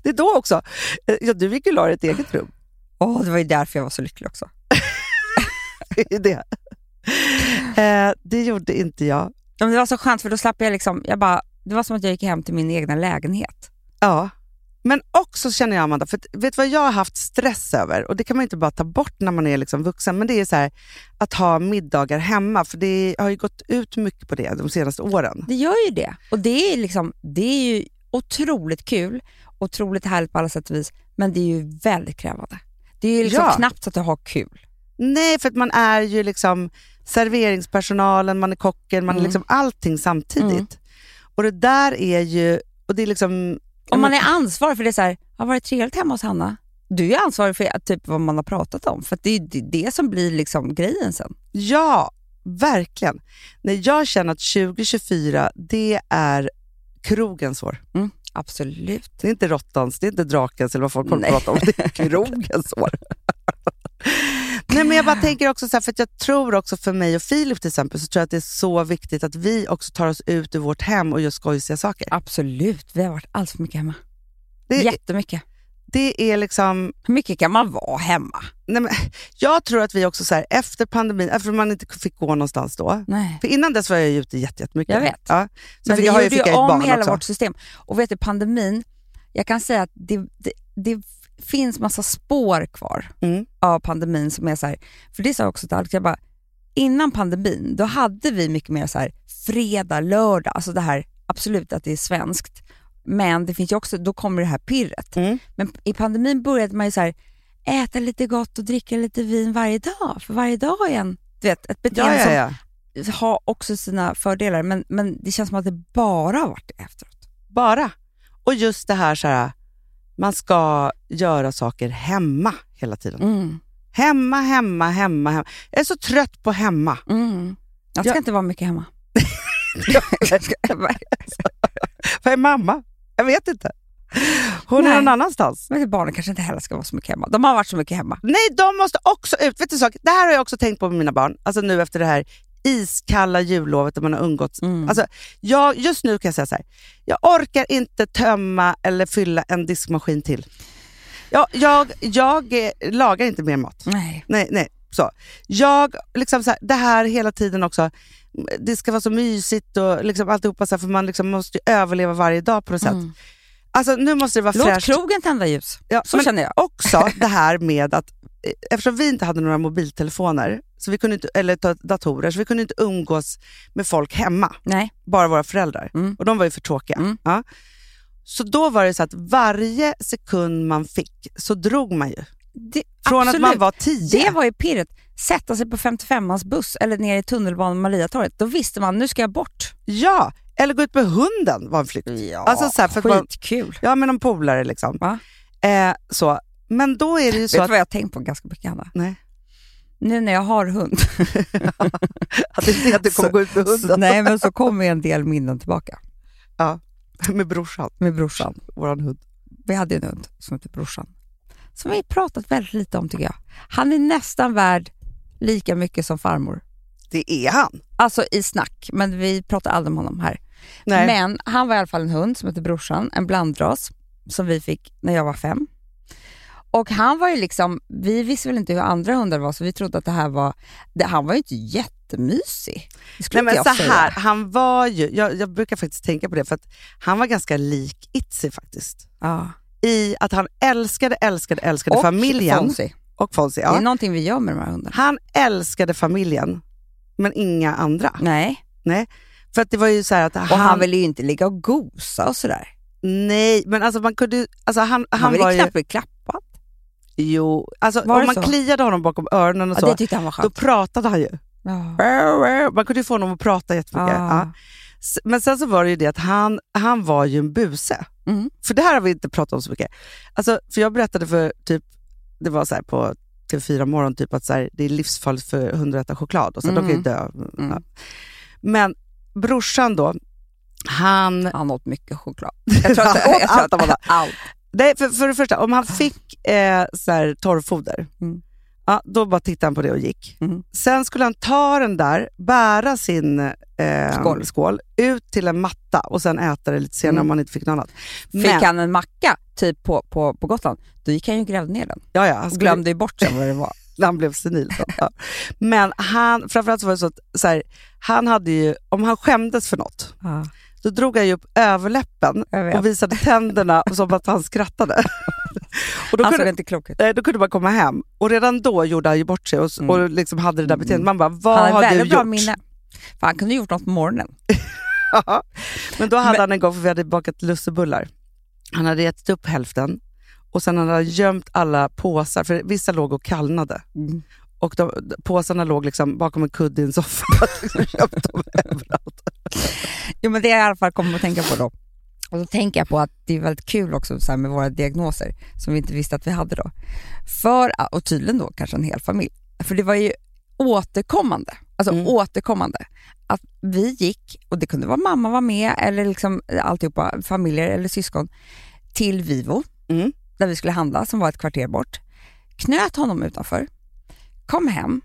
det är då också. Eh, Ja, du fick ju la ett eget rum. Åh, det var ju därför jag var så lycklig också. Det. Eh, det gjorde inte jag. Ja, men det var så skönt för då slapp jag liksom, jag bara, det var som att jag gick hem till min egna lägenhet. Ja. Men också känner jag, Amanda, för vet du vad jag har haft stress över? Och det kan man inte bara ta bort när man är liksom vuxen, men det är så här, att ha middagar hemma. För det har ju gått ut mycket på det de senaste åren. Det gör ju det. Och det är, liksom, det är ju otroligt kul, otroligt härligt på alla sätt och vis, men det är ju väldigt krävande. Det är ju liksom Ja. knappt så att du har kul. Nej, för att man är ju liksom serveringspersonalen, man är kocken, man är Mm. liksom allting samtidigt. Mm. Och det där är ju, och det är liksom... Om man är ansvarig för det, så här, har varit trevligt hemma hos Hanna? Du är ansvarig för typ vad man har pratat om, för det är det, som blir liksom grejen sen. Ja, verkligen. Nej, jag känner att 2024, det är krogens år. Mm, absolut. Det är inte råttans, det är inte drakens eller vad folk att prata om. Det är krogens år. Nej, men jag bara tänker också så här, för att jag tror också för mig och Filip till exempel, så tror jag att det är så viktigt att vi också tar oss ut ur vårt hem och gör skojsiga saker. Absolut. Vi har varit alldeles för mycket hemma. Det, Jättemycket. det är liksom... Hur mycket kan man vara hemma? Nej, men, jag tror att vi också så här, efter pandemin, eftersom man inte fick gå någonstans då, Nej. för innan dess var jag ute jätte- jättemycket. Jag vet. Ja. Så Men fick, vi jag har ju gjorde fick ju ett om hela också. vårt system. Och vet du, pandemin, jag kan säga att det, det, det finns massa spår kvar Mm. av pandemin som är så här, för det sa jag också till Alex, jag bara, innan pandemin, då hade vi mycket mer så här fredag, lördag, alltså det här, absolut att det är svenskt, men det finns också, då kommer det här pirret. Mm. Men i pandemin började man ju så här, äta lite gott och dricka lite vin varje dag, för varje dag är en, du vet, ett Ja, beteende ja, ja. som har också sina fördelar, men, men det känns som att det bara har varit det efteråt. Bara. Och just det här, så här, man ska göra saker hemma hela tiden. Mm. Hemma, hemma, hemma, hemma. Jag är så trött på hemma. Mm. Jag ska Ja. inte vara mycket hemma. Vad är mamma? Jag vet inte. Hon Nej. är någon annanstans. Men barnen kanske inte heller ska vara så mycket hemma. De har varit så mycket hemma. Nej, de måste också ut. Vet du, sak? Det här har jag också tänkt på med mina barn. Alltså nu efter det här iskalla jullovet där man har umgåtts. Mm. Alltså, jag, just nu kan jag säga så här. Jag orkar inte tömma eller fylla en diskmaskin till. Jag, jag, jag eh, lagar inte mer mat. Nej. Nej, nej. Så. Jag, liksom så här, det här hela tiden också, det ska vara så mysigt och liksom alltihopa, så här, för man liksom måste ju överleva varje dag på något sätt. Mm. Alltså nu måste det vara Låt fräscht. krogen tända ljus. Ja, Så känner jag. också det här med att eftersom vi inte hade några mobiltelefoner så vi kunde inte, eller ta- datorer, så vi kunde inte umgås med folk hemma, Nej. bara våra föräldrar. Mm. Och de var ju för tråkiga. Mm. Ja. Så då var det så att varje sekund man fick så drog man ju. Det, Från absolut. att man var tio. Det var ju pirret. Sätta sig på 55ans buss eller ner i tunnelbanan Mariatorget. Då visste man, nu ska jag bort. Ja, eller gå ut med hunden var en flykt. Ja, Alltså så här, för att man- skitkul. Ja, med någon polare liksom. Eh, så. Men då är det ju Vet så du att... vad jag har tänkt på ganska mycket, Hanna? Nej. Nu när jag har hund, att det inte att du kommer Så- gå ut med så, hunden. nej, men så kommer en del minnen tillbaka Ja, med brorsan, med brorsan. våran hund. Vi hade en hund som hette Brorsan, som vi pratat väldigt lite om tycker jag. Han är nästan värd lika mycket som farmor. Det är han. Alltså i snack, men vi pratar aldrig om honom här. Nej. Men han var i alla fall en hund som hette Brorsan, en blandras som vi fick när jag var fem. Och han var ju liksom, vi visste väl inte hur andra hundar var så vi trodde att det här var, det, han var ju inte jättemysig. Nej, men så här, han var ju, jag, jag brukar faktiskt tänka på det, för att han var ganska lik Itzy faktiskt. Ja. I att han älskade, älskade, älskade Och familjen. Fonzie. Och Fonzie. Det är Ja. någonting vi gör med de här hundarna. Han älskade familjen, men inga andra. Nej, Nej. För att det var ju så att och han... han, ville ju inte ligga och gosa och sådär. Nej, men alltså man kunde alltså han, Han, han, ville var knappt bli klappad. Jo, alltså Var om man så? kliade honom bakom öronen och Ja, så, han då pratade han ju. Ja. Man kunde ju få honom att prata jättemycket. Ah. Ja. Men sen så var det ju det att han, han var ju en buse. Mm. För det här har vi inte pratat om så mycket. Alltså, för jag berättade för typ, det var så här på TV4 Morgon typ att så här, det är livsfarligt för hundar att äta choklad. Och så, De kan ju Mm. dö. Mm. Men brorsan då, han... Han åt mycket choklad. Jag tror att, Han åt jag tror att, alla. allt. Nej, för, för det första, om han fick eh, så här, torrfoder, Mm. ja, då bara tittade han på det och gick. Mm. Sen skulle han ta den där, bära sin eh, Skål. skål. ut till en matta och sen äta det lite senare Mm. om han inte fick något annat. Fick han en macka typ på, på, på Gotland, då gick han ju och grävde ner den. ja, ja, han skulle- glömde ju bort sen vad det var. han blev senil. Ja. Men han, framförallt så var det så att så här, han hade ju, om han skämdes för något, Ja. Då drog han ju upp överläppen och visade tänderna som att han skrattade. och då, Han såg kunde, inte klok ut. nej, då kunde man komma hem och redan då gjorde han ju bort sig och, Mm. och liksom hade det där beteendet. Man bara, Han vad har har du väldigt bra gjort? minne. För han kunde ju gjort något på morgonen. Ja. Men då hade Men- han en gång, för vi hade bakat lussebullar. Han hade ätit upp hälften och sen hade han gömt alla påsar, för vissa låg och kallnade. Mm. Och de, påsarna låg liksom bakom en kudde i en soffa. Liksom gömt dem överallt. Jo, men det jag i alla fall kommer att tänka på då. Och då tänker jag på att det är väldigt kul också så med våra diagnoser som vi inte visste att vi hade då. För, och tydligen då kanske en hel familj. För det var ju återkommande, alltså Mm. återkommande. Att vi gick, och det kunde vara mamma var med eller liksom alltihopa, familjer eller syskon, till Vivo Mm. där vi skulle handla som var ett kvarter bort. Knöt honom utanför, kom hem,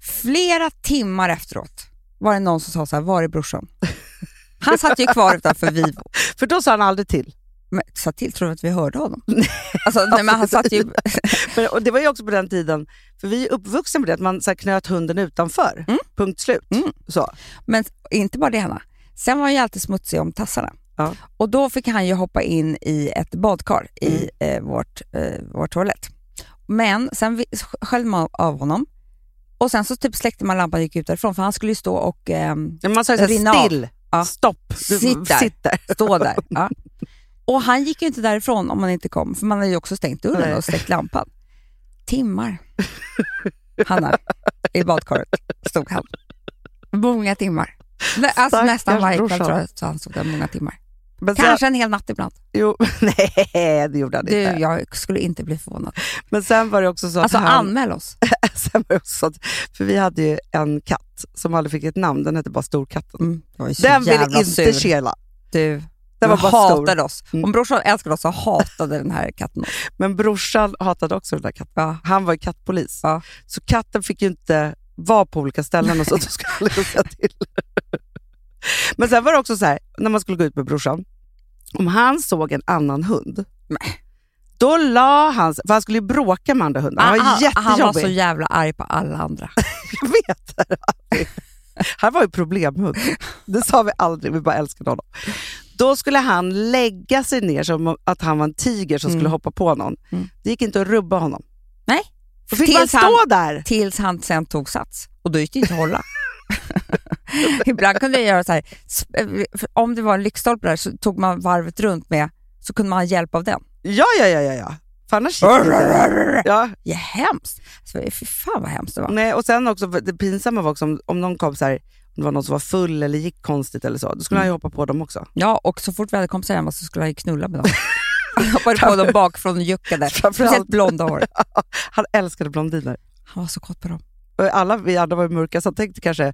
flera timmar efteråt var det någon som sa så här, var är brorsan? Han satt ju kvar utanför Vivo. För då sa han aldrig till. Men sa till, tror du att vi hörde honom? Alltså, nej, men han satt ju... Men, och det var ju också på den tiden, för vi är uppvuxna med det, att man så här, knöt hunden utanför. Mm. Punkt slut. Mm. Så. Men inte bara det Hanna. Sen var han ju alltid smutsig om tassarna. Ja. Och då fick han ju hoppa in i ett badkar i Mm. eh, vårt, eh, vår toalett. Men sen sköljde man av honom och sen så typ släckte man lampan och gick ut därifrån för han skulle ju stå och Men man sa ju still, Ja. stopp, du Sitt där. sitt där. stå där. Ja. Och han gick ju inte därifrån om man inte kom, för man hade ju också stängt dörren Nej. och släckt lampan. Timmar. Hanna, i badkaret stod han. Många timmar. Alltså Stackars nästan varje kväll tror jag han stod där många timmar. Men sen, Kanske en hel natt ibland. jo, nej, det gjorde han Du, inte. jag skulle inte bli förvånad. Men sen var det också så att Alltså han... anmäl oss. sen var det också så att, för vi hade ju en katt som aldrig fick ett namn, den hette bara Storkatten. Mm, jag Den ville inte sur. kela. Du, Den var bara hatade stor. oss. Mm. Om brorsan älskade oss så hatade den här katten oss. Men brorsan hatade också den där katten. Ja. Han var ju kattpolis. Ja. Så katten fick ju inte vara på olika ställen och så, då skulle liksom säga till. Men sen var det också så här, när man skulle gå ut med brorsan, om han såg en annan hund, Nej. då la han sig, för han skulle ju bråka med andra hundar. Han var han, han var jättejobbig. så jävla arg på alla andra. Jag vet det. Han var ju problemhund. Det sa vi aldrig, vi bara älskade honom. Då skulle han lägga sig ner som att han var en tiger som Mm. skulle hoppa på någon. Mm. Det gick inte att rubba honom. Nej. Då fick man Tills stå han- där. Tills han sen tog sats. Och då gick det inte att hålla. Ibland kunde jag göra så här, för om det var en lyktstolpe där så tog man varvet runt med, så kunde man ha hjälp av den. Ja, ja, ja, ja. ja. För annars. Ja, Ja, hemskt. Så, fy fan vad hemskt det var. nej, och sen också, det pinsamma var också om, om någon kom så här, om det var någon som var full eller gick konstigt eller så, då skulle han ju hoppa på dem också. Ja, och så fort vi hade kompisar hemma så skulle han ju knulla med dem. Han hoppade på dem bakifrån och juckade. Framförallt- Speciellt blonda hår. Han älskade blondiner. Han var så kåt på dem. Alla vi andra var mörka, så han tänkte kanske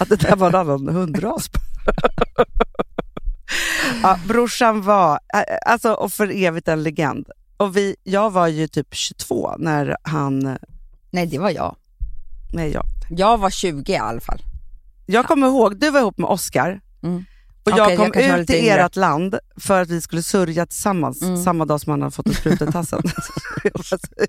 att det där var en annan hundras. ja, brorsan var, alltså, och för evigt en legend. Och vi, jag var ju typ 22 när han, Nej, det var jag. nej jag, Jag var 20 i alla fall. jag kommer ihåg, du var ihop med Oscar Mm. och jag jag kom var ut yngre. ert land för att vi skulle sörja tillsammans Mm. samma dag som han hade fått en spruta i tassen. det är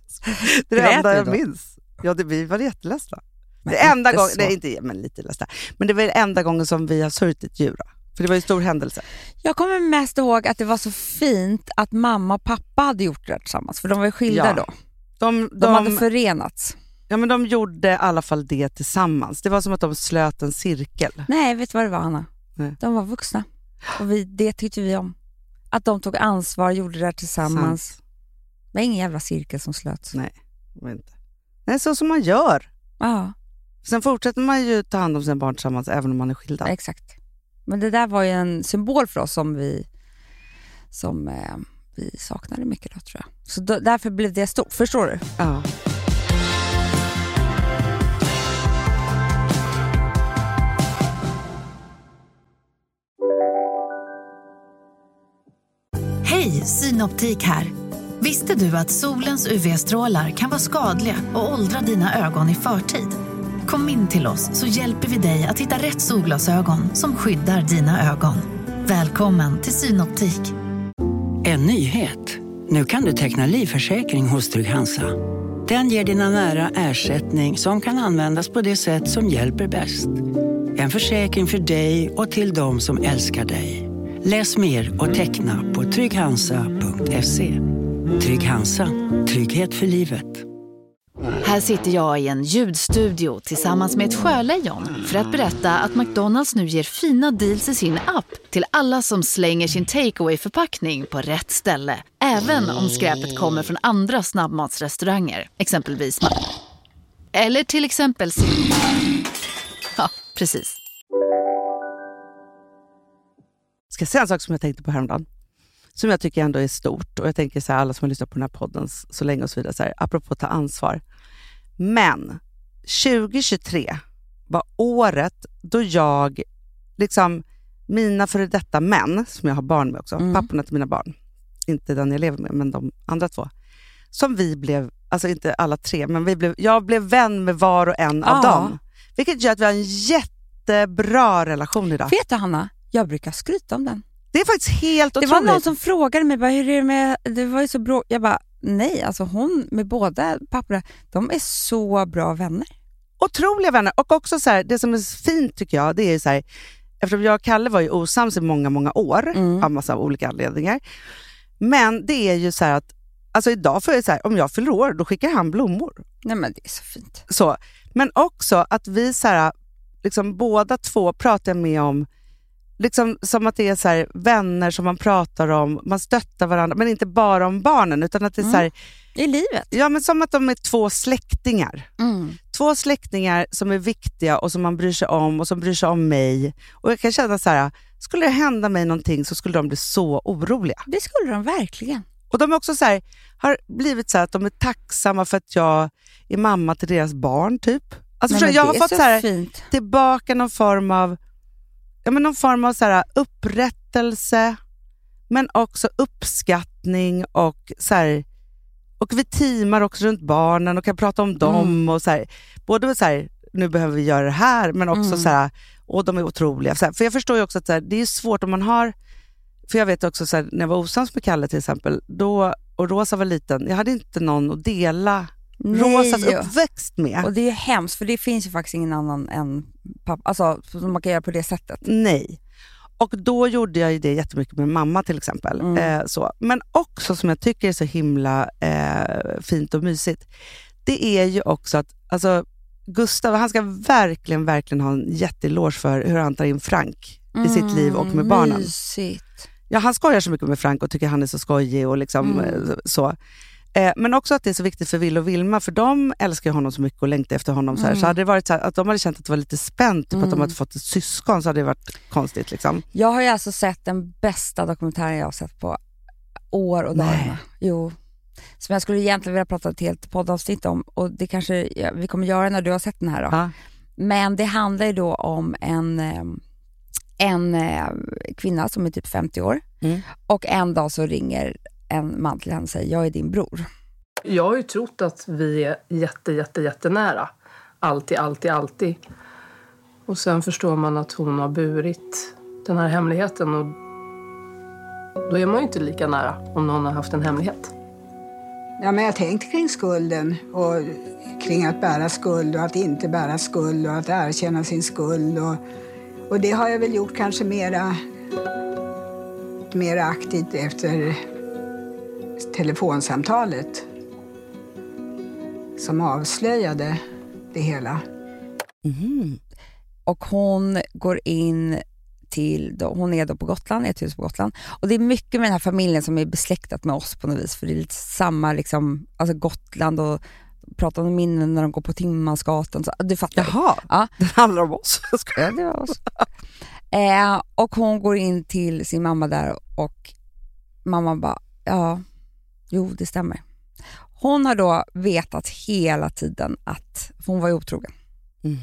det Grät enda jag då? minns. Ja, det, vi var jätteledsna. Det enda inte gången, nej inte men lite ledsna, men det var enda gången som vi har sörjt ett djur. då. För det var ju en stor händelse. Jag kommer mest ihåg att det var så fint att mamma och pappa hade gjort det tillsammans, för de var ju skilda Ja. då. De, De, de, hade förenats. ja, men de gjorde i alla fall det tillsammans. Det var som att de slöt en cirkel. Nej, vet du vad det var Anna? Nej. De var vuxna och vi, det tyckte vi om. Att de tog ansvar, gjorde det tillsammans. Sant. Det var ingen jävla cirkel som slöts. Nej, det var inte. Nej, så som man gör. Ja. Sen fortsätter man ju ta hand om sina barn tillsammans även om man är skilda. Exakt. Men det där var ju en symbol för oss som vi, som, eh, vi saknade mycket då tror jag. Så då, därför blev det stort. Förstår du? Ja. Hej, Synoptik här. Visste du att solens UV-strålar kan vara skadliga och åldra dina ögon i förtid? Kom in till oss så hjälper vi dig att hitta rätt solglasögon som skyddar dina ögon. Välkommen till Synoptik. En nyhet. Nu kan du teckna livförsäkring hos Trygg-Hansa. Den ger dina nära ersättning som kan användas på det sätt som hjälper bäst. En försäkring för dig och till de som älskar dig. Läs mer och teckna på trygghansa.se. Trygg Hansa. Trygghet för livet. Här sitter jag i en ljudstudio tillsammans med ett sjölejon för att berätta att McDonalds nu ger fina deals i sin app till alla som slänger sin takeaway förpackning på rätt ställe. Även om skräpet kommer från andra snabbmatsrestauranger, exempelvis Eller till exempel Ja, precis. Ska jag säga en sak som jag tänkte på häromdagen? Som jag tycker ändå är stort. Och jag tänker så här, alla som har lyssnat på den här podden så länge och så vidare, så här, apropå att ta ansvar. Men 2023 var året då jag, liksom mina före detta män, som jag har barn med också, Mm. papporna till mina barn, inte den jag lever med, men de andra två, som vi blev, alltså inte alla tre, men vi blev, jag blev vän med var och en av Ja. dem. Vilket gör att vi har en jättebra relation idag. Vet du Hanna, jag brukar skryta om den. Det är faktiskt helt Det otroligt. var någon som frågade mig, bara, hur är det med, det var ju så bra. Jag bara, nej, alltså hon med båda papporna, de är så bra vänner. otroliga vänner. Och också så här, det som är fint tycker jag, det är så här, eftersom jag och Kalle var ju osams i många, många år Mm. av massa olika anledningar. Men det är ju så att, alltså idag får jag så här, om jag fyller år, då skickar han blommor. Nej men det är så fint. Så. Men också att vi så här, liksom båda två pratar med om, liksom som att det är så här, vänner som man pratar om, man stöttar varandra, men inte bara om barnen, utan att det är så här, I livet. ja men som att de är två släktingar. Mm. två släktingar som är viktiga och som man bryr sig om och som bryr sig om mig. Och jag kan känna så här, skulle det hända mig någonting så skulle de bli så oroliga. Det skulle de verkligen. Och de är också så här, har blivit så här att de är tacksamma för att jag är mamma till deras barn typ. Alltså, Nej, förstår jag har fått så så här, tillbaka någon form av, ja, men någon form av så här, upprättelse, men också uppskattning och så här, och vi teamar också runt barnen och kan prata om dem. Mm. och så här, Både så här, nu behöver vi göra det här, men också Mm. så här, och de är otroliga. Så här, för jag förstår ju också att så det är svårt om man har, för jag vet också så här, när jag var osams med Kalle till exempel, då, och Rosa var liten, jag hade inte någon att dela Rosas Nej. uppväxt med. Och det är hemskt, för det finns ju faktiskt ingen annan än pappa, alltså som man kan göra på det sättet. Nej. Och då gjorde jag ju det jättemycket med mamma till exempel. Mm. Eh, så. Men också som jag tycker är så himla eh, fint och mysigt, det är ju också att alltså, Gustav, han ska verkligen, verkligen ha en jätteeloge för hur han tar in Frank i sitt liv och med barnen. Mm, Mysigt. Ja, han skojar så mycket med Frank och tycker han är så skojig och liksom Mm. eh, så. Eh, men också att det är så viktigt för Will och Vilma, för de älskar ju honom så mycket och längtar efter honom. Så, här. Mm. så hade det varit så här, att de hade känt att det var lite spänt, typ att de Mm. hade fått ett syskon, så hade det varit konstigt. Liksom. Jag har ju alltså sett den bästa dokumentären jag har sett på år och dagar. Jo. Som jag skulle egentligen vilja prata ett helt poddavsnitt om och det kanske vi kommer göra när du har sett den här. Då. Ja. Men det handlar ju då om en, eh, en eh, kvinna som är typ 50 år Mm. och en dag så ringer en man till henne säger jag är din bror. Jag har ju trott att vi är jätte, jätte, jättenära. Alltid, alltid, alltid. Och sen förstår man att hon har burit den här hemligheten och då är man ju inte lika nära om någon har haft en hemlighet. Ja, men jag har tänkt kring skulden och kring att bära skuld och att inte bära skuld och att erkänna sin skuld. Och, och det har jag väl gjort kanske mera, mera aktivt efter telefonsamtalet som avslöjade det hela. Mhm. och hon går in till, då, hon är då på Gotland, ett hus på Gotland. Och det är mycket med den här familjen som är besläktat med oss på något vis, för det är lite samma, liksom, alltså Gotland och pratar om minnen när de går på Timmansgatan. Så, du fattar. Jaha, Ja. det handlar om oss. Ja, det var oss. eh, och hon går in till sin mamma där och mamma bara, ja, jo det stämmer. Hon har då vetat hela tiden att, för hon var ju otrogen, Mm.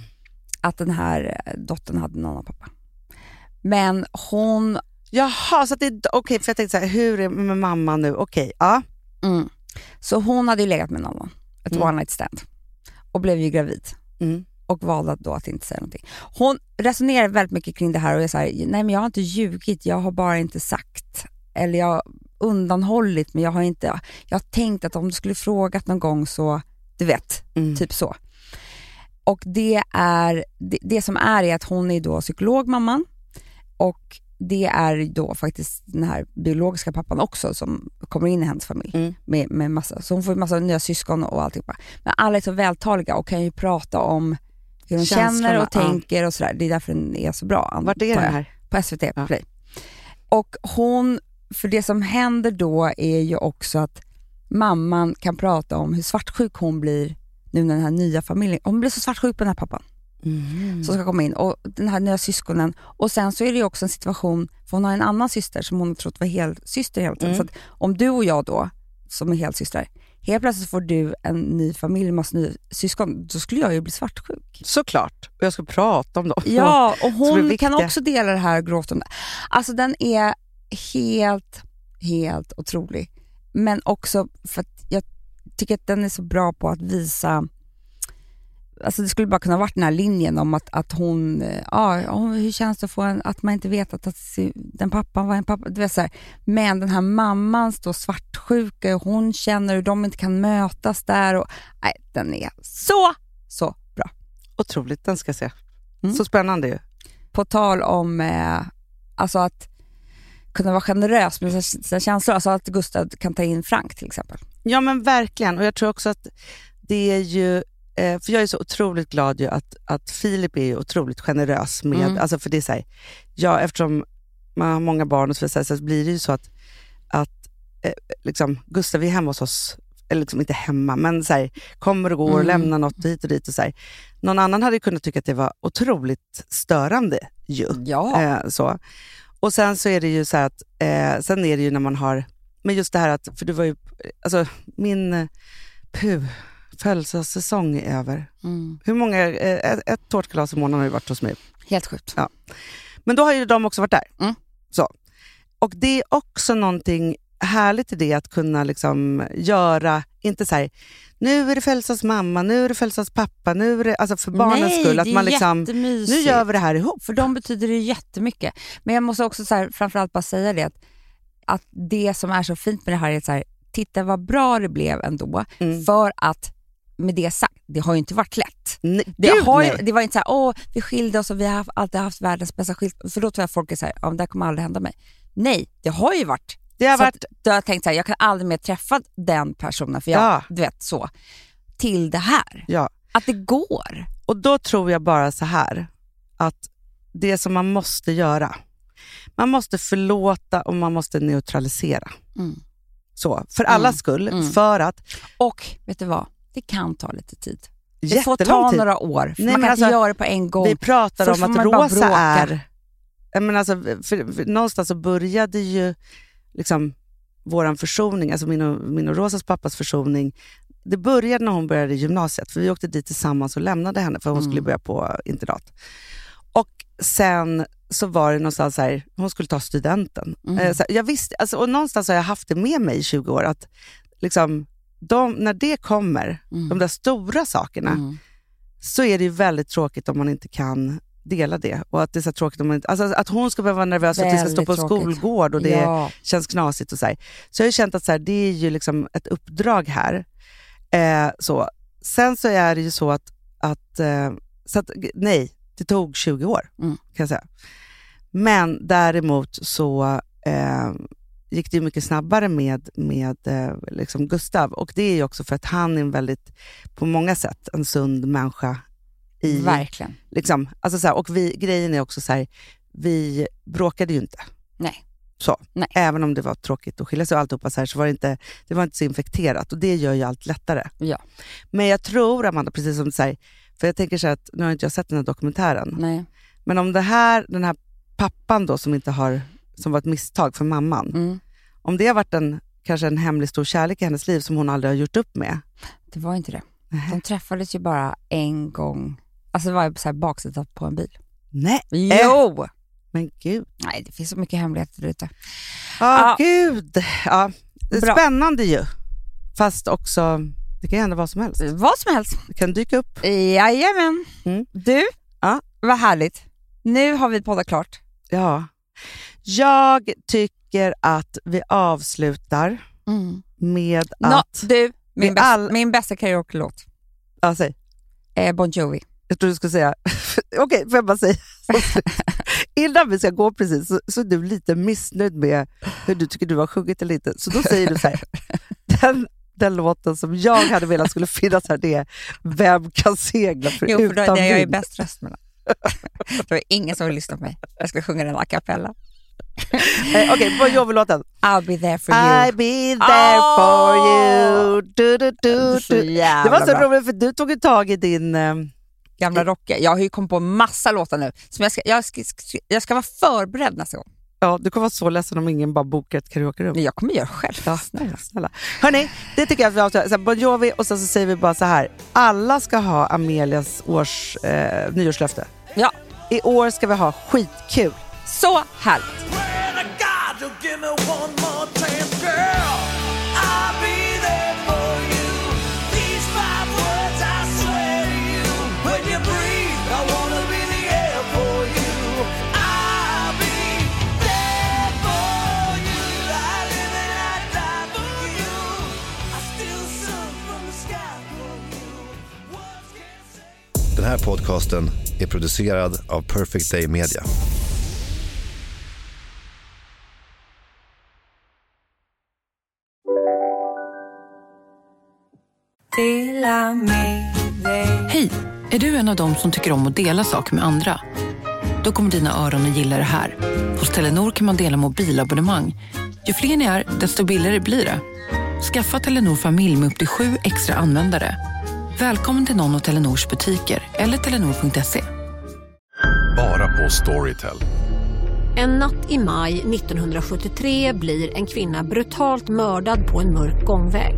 att den här eh, dottern hade en annan pappa. Men hon Jaha, så det är... Okej, för jag tänkte så här, hur är det med mamma nu? Okej, ja. Mm. Så hon hade ju legat med någon, ett Mm. one night stand och blev ju gravid Mm. och valde då att inte säga någonting. Hon resonerar väldigt mycket kring det här och är så här, nej men jag har inte ljugit, jag har bara inte sagt. Eller jag undanhållit men jag har inte, jag har tänkt att om du skulle frågat någon gång så, du vet, Mm. typ så. Och det är, det, det som är är att hon är då psykolog mamman och det är då faktiskt den här biologiska pappan också som kommer in i hennes familj. Mm. Med, med massa, så hon får massa nya syskon och alltihopa. Men alla är så vältaliga och kan ju prata om hur de känner och ja. tänker och sådär. Det är därför den är så bra. Vart är den här? På SVT Play. Och hon, för det som händer då är ju också att mamman kan prata om hur svartsjuk hon blir nu när den här nya familjen, hon blir så svartsjuk på den här pappan Mm. som ska komma in och den här nya syskonen. Och sen så är det ju också en situation, för hon har en annan syster som hon har trott var helsyster hela tiden. Mm. Så om du och jag då, som är helsystrar, helt plötsligt får du en ny familj, massa nya syskon, då skulle jag ju bli svartsjuk. Såklart. Och jag ska prata om dem. Ja, och hon kan också dela det här grovt om det. Alltså den är helt, helt otrolig. Men också för att jag tycker att den är så bra på att visa Alltså det skulle bara kunna varit den här linjen om att, att hon, eh, ja, hur känns det att, få en, att man inte vet att, att den pappan var en pappa. Du vet, så här. Men den här mammans då svartsjuka, och hon känner hur de inte kan mötas där. Och, nej, den är så, så bra. Otroligt, den ska jag se. Mm. Så spännande ju. På tal om eh, alltså att kunna vara generös med sina- känslor, alltså att Gustav kan ta in Frank till exempel. Ja men verkligen. Och jag tror också att det är ju, eh, för jag är så otroligt glad ju att, att Filip är otroligt generös med, Mm. alltså för det är så här, ja eftersom man har många barn och så, vidare, så blir det ju så att, att eh, liksom, Gustav är hemma hos oss, eller liksom inte hemma, men så här, kommer och går och Mm. lämnar något hit och dit. Och så här. Någon annan hade kunnat tycka att det var otroligt störande ju. Ja. Eh, så. Och sen så är det ju så att, eh, sen är det ju när man har, men just det här att, för du var ju, alltså min, eh, puh, födelsedagssäsong är över. Mm. Hur många, eh, ett, ett tårtkalas i månaden har ju varit hos mig. Helt sjukt. Ja. Men då har ju de också varit där. Mm. Så. Och det är också någonting härligt i det att kunna liksom göra, inte så här, nu är det födelsedagsmamma, nu är det födelsedagspappa, nu är det, alltså för barnens Nej, skull, att man liksom, nu gör vi det här ihop. För dem betyder det jättemycket. Men jag måste också så här, framförallt bara säga det, att, att det som är så fint med det här är att så här, titta vad bra det blev ändå. Mm. För att, med det sagt, det har ju inte varit lätt. Nej, Det, gud, har ju, det var inte så här, åh, vi skilde oss och vi har alltid haft världens bästa skilsmässa. För då tror jag folk är så här, ja, det här kommer aldrig hända mig. Nej, det har ju varit. Det har så varit att, då har jag tänkt så här, jag kan aldrig mer träffa den personen, för jag, Ja. du vet så. Till det här. Ja. Att det går. Och då tror jag bara så här, att det som man måste göra, man måste förlåta och man måste neutralisera. Mm. Så, för allas Mm. skull, Mm. för att Och vet du vad? Det kan ta lite tid. Det får ta tid. några år. För Nej, man kan inte alltså, göra det på en gång. Vi pratar Först om att Rosa är... Jag menar alltså, för, för, någonstans så började ju liksom vår försoning, alltså min och, min och Rosas pappas försoning, det började när hon började gymnasiet, för vi åkte dit tillsammans och lämnade henne för hon Mm. skulle börja på internat. Och sen så var det någonstans så här, hon skulle ta studenten. Mm. Eh, så jag visste, alltså, och någonstans har jag haft det med mig i 20 år, att liksom, de, när det kommer, Mm. de där stora sakerna, Mm. så är det ju väldigt tråkigt om man inte kan dela det. Och att det är så tråkigt om man alltså att hon ska behöva vara nervös för att vi ska stå på en tråkigt. skolgård och det Ja. känns knasigt. och Så, här. så jag har känt att så här, det är ju liksom ett uppdrag här. Eh, så. Sen så är det ju så att, att, eh, så att nej, det tog 20 år Mm. kan jag säga. Men däremot så eh, gick det ju mycket snabbare med, med eh, liksom Gustav. Och det är ju också för att han är en väldigt, på många sätt, en sund människa. I, Verkligen. liksom, alltså så här, och vi, grejen är också så här, vi bråkade ju inte. Nej. Så. Nej. Även om det var tråkigt att skilja sig och alltihopa så, här, så var det inte, det var inte så infekterat och det gör ju allt lättare. Ja. Men jag tror, Amanda, precis som du säger, för jag tänker så här att, nu har inte jag sett den här dokumentären, Nej. men om det här, den här pappan då som inte har, som var ett misstag för mamman, Mm. om det har varit en, kanske en hemlig stor kärlek i hennes liv som hon aldrig har gjort upp med. Det var inte det. De träffades ju bara en gång. Alltså var ju så här baksidan på en bil. Nej, Jo! Men gud. Nej, det finns så mycket hemligheter där ute. Ja, Ja. gud. Ja. Det är Bra. spännande ju. Fast också, det kan hända vad som helst. Vad som helst. Det kan dyka upp. Jajamän. Mm. Du, Ja. vad härligt. Nu har vi poddat klart. Ja. Jag tycker att vi avslutar med Nå, att... du, min, vi bäst, all- min bästa karaoke-låt Ja, säg. är Bon Jovi. Jag trodde du skulle säga... Okej, får jag bara säga? Innan vi ska gå precis så, så är du lite missnöjd med hur du tycker du har sjungit eller inte. Så då säger du så här. Den, den låten som jag hade velat skulle finnas här, det är Vem kan segla för Jo, för då, utan det är jag är bäst röst med. Det är ingen som vill lyssna på mig. Jag ska sjunga den a cappella. Eh, Okej, Bon Jovi-låten. I'll be there for you. I'll be there for you. Du, du, du, du. Det var så bra. roligt för du tog ju tag i din... Gamla rocker. Jag har ju kommit på massa låtar nu. Som jag, ska, jag, ska, jag ska vara förberedd nästa gång. Ja, du kommer vara så ledsen om ingen bara bokar ett karaokerum. Men jag kommer göra själv. Ja, snälla, snälla. Hörni, det tycker jag att vi avslutar. Bon Jovi och sen så säger vi bara så här. Alla ska ha Amelias års, eh, nyårslöfte. Ja. I år ska vi ha skitkul. Så härligt. Den här podcasten är producerad av Perfect Day Media. Hej! Är du en av dem som tycker om att dela saker med andra? Då kommer dina öron att gilla det här. Hos Telenor kan man dela mobilabonnemang. Ju fler ni är, desto billigare blir det. Skaffa Telenor familj med upp till sju extra användare. Välkommen till någon av Telenors butiker eller telenor.se. Bara på Storytel. En natt i maj 1973 blir en kvinna brutalt mördad på en mörk gångväg.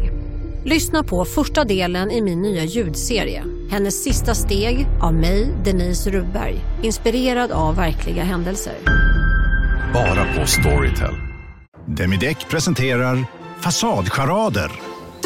Lyssna på första delen i min nya ljudserie. Hennes sista steg av mig, Denise Rubberg. Inspirerad av verkliga händelser. Bara på Storytel. Demideck presenterar Fasadcharader.